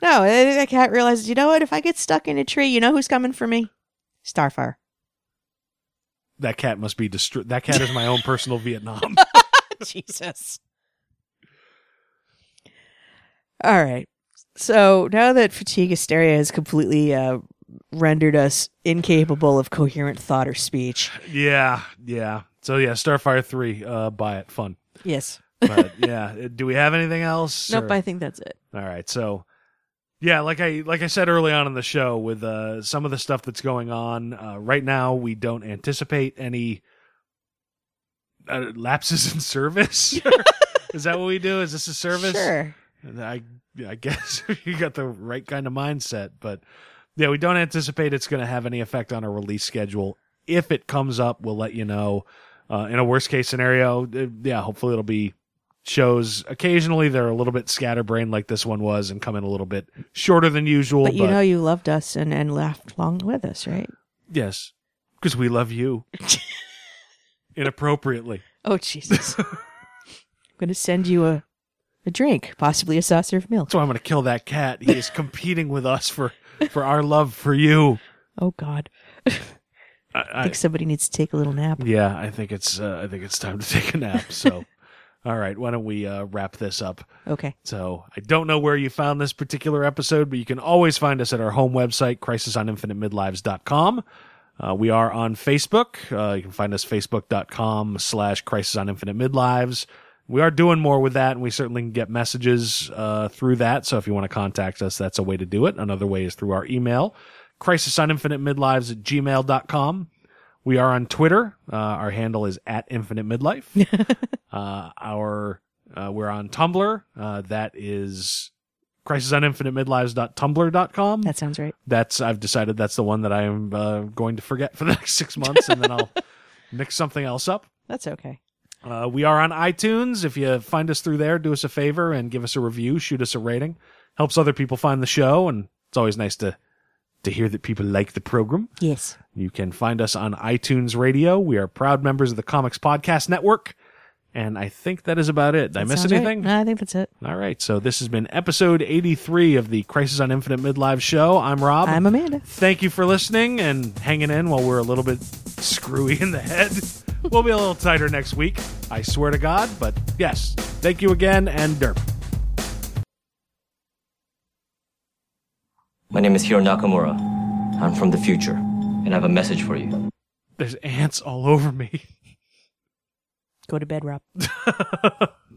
no, that cat realizes. You know what? If I get stuck in a tree, you know who's coming for me? Starfire. That cat must be destroyed. That cat is my own personal Vietnam. Jesus. All right. So now that fatigue hysteria has completely uh, rendered us incapable of coherent thought or speech, yeah, yeah. So yeah, Starfire three. Uh, buy it. Fun. yes. But yeah, do we have anything else? Nope, or- I think that's it. All right, so yeah, like I like I said early on in the show, with uh, some of the stuff that's going on uh, right now, we don't anticipate any uh, lapses in service. Is that what we do? Is this a service? Sure. I I guess you got the right kind of mindset, but yeah, we don't anticipate it's going to have any effect on our release schedule. If it comes up, we'll let you know. Uh, in a worst case scenario, uh, yeah, hopefully it'll be shows. Occasionally they're a little bit scatterbrained, like this one was, and come in a little bit shorter than usual. But you know you loved us and, and laughed along with us, right? yes, because we love you inappropriately. Oh, Jesus. I'm going to send you a, a drink, possibly a saucer of milk. So I'm going to kill that cat. He is competing with us for for our love for you. Oh, God. I, I think somebody needs to take a little nap. Yeah, I think it's uh, I think it's time to take a nap. So, all right, why don't we uh, wrap this up? Okay. So, I don't know where you found this particular episode, but you can always find us at our home website, crisisoninfinitemidlives.com. Uh, we are on Facebook. Uh, you can find us facebook.com slash crisis on infinite midlives. We are doing more with that, and we certainly can get messages uh, through that. So if you want to contact us, that's a way to do it. Another way is through our email, crisis on infinite midlives at gmail.com. We are on Twitter. Uh, our handle is at infinite midlife. uh, our uh, we're on Tumblr. Uh, that is crisis on infinite midlives.tumblr.com. That sounds right. That's I've decided that's the one that I am uh, going to forget for the next six months, and then I'll mix something else up. That's okay. Uh, we are on iTunes. If you find us through there, do us a favor and give us a review, shoot us a rating. Helps other people find the show, and it's always nice to to hear that people like the program. Yes. You can find us on iTunes Radio. We are proud members of the Comics Podcast Network. And I think that is about it. Did I miss Sounds right. anything? No, I think that's it. All right. So this has been episode 83 of the Crisis on Infinite Midlife show. I'm Rob. I'm Amanda. Thank you for listening and hanging in while we're a little bit screwy in the head. We'll be a little tighter next week. I swear to God. But yes, thank you again and derp. My name is Hiro Nakamura. I'm from the future, and I have a message for you. There's ants all over me. Go to bed, Rob.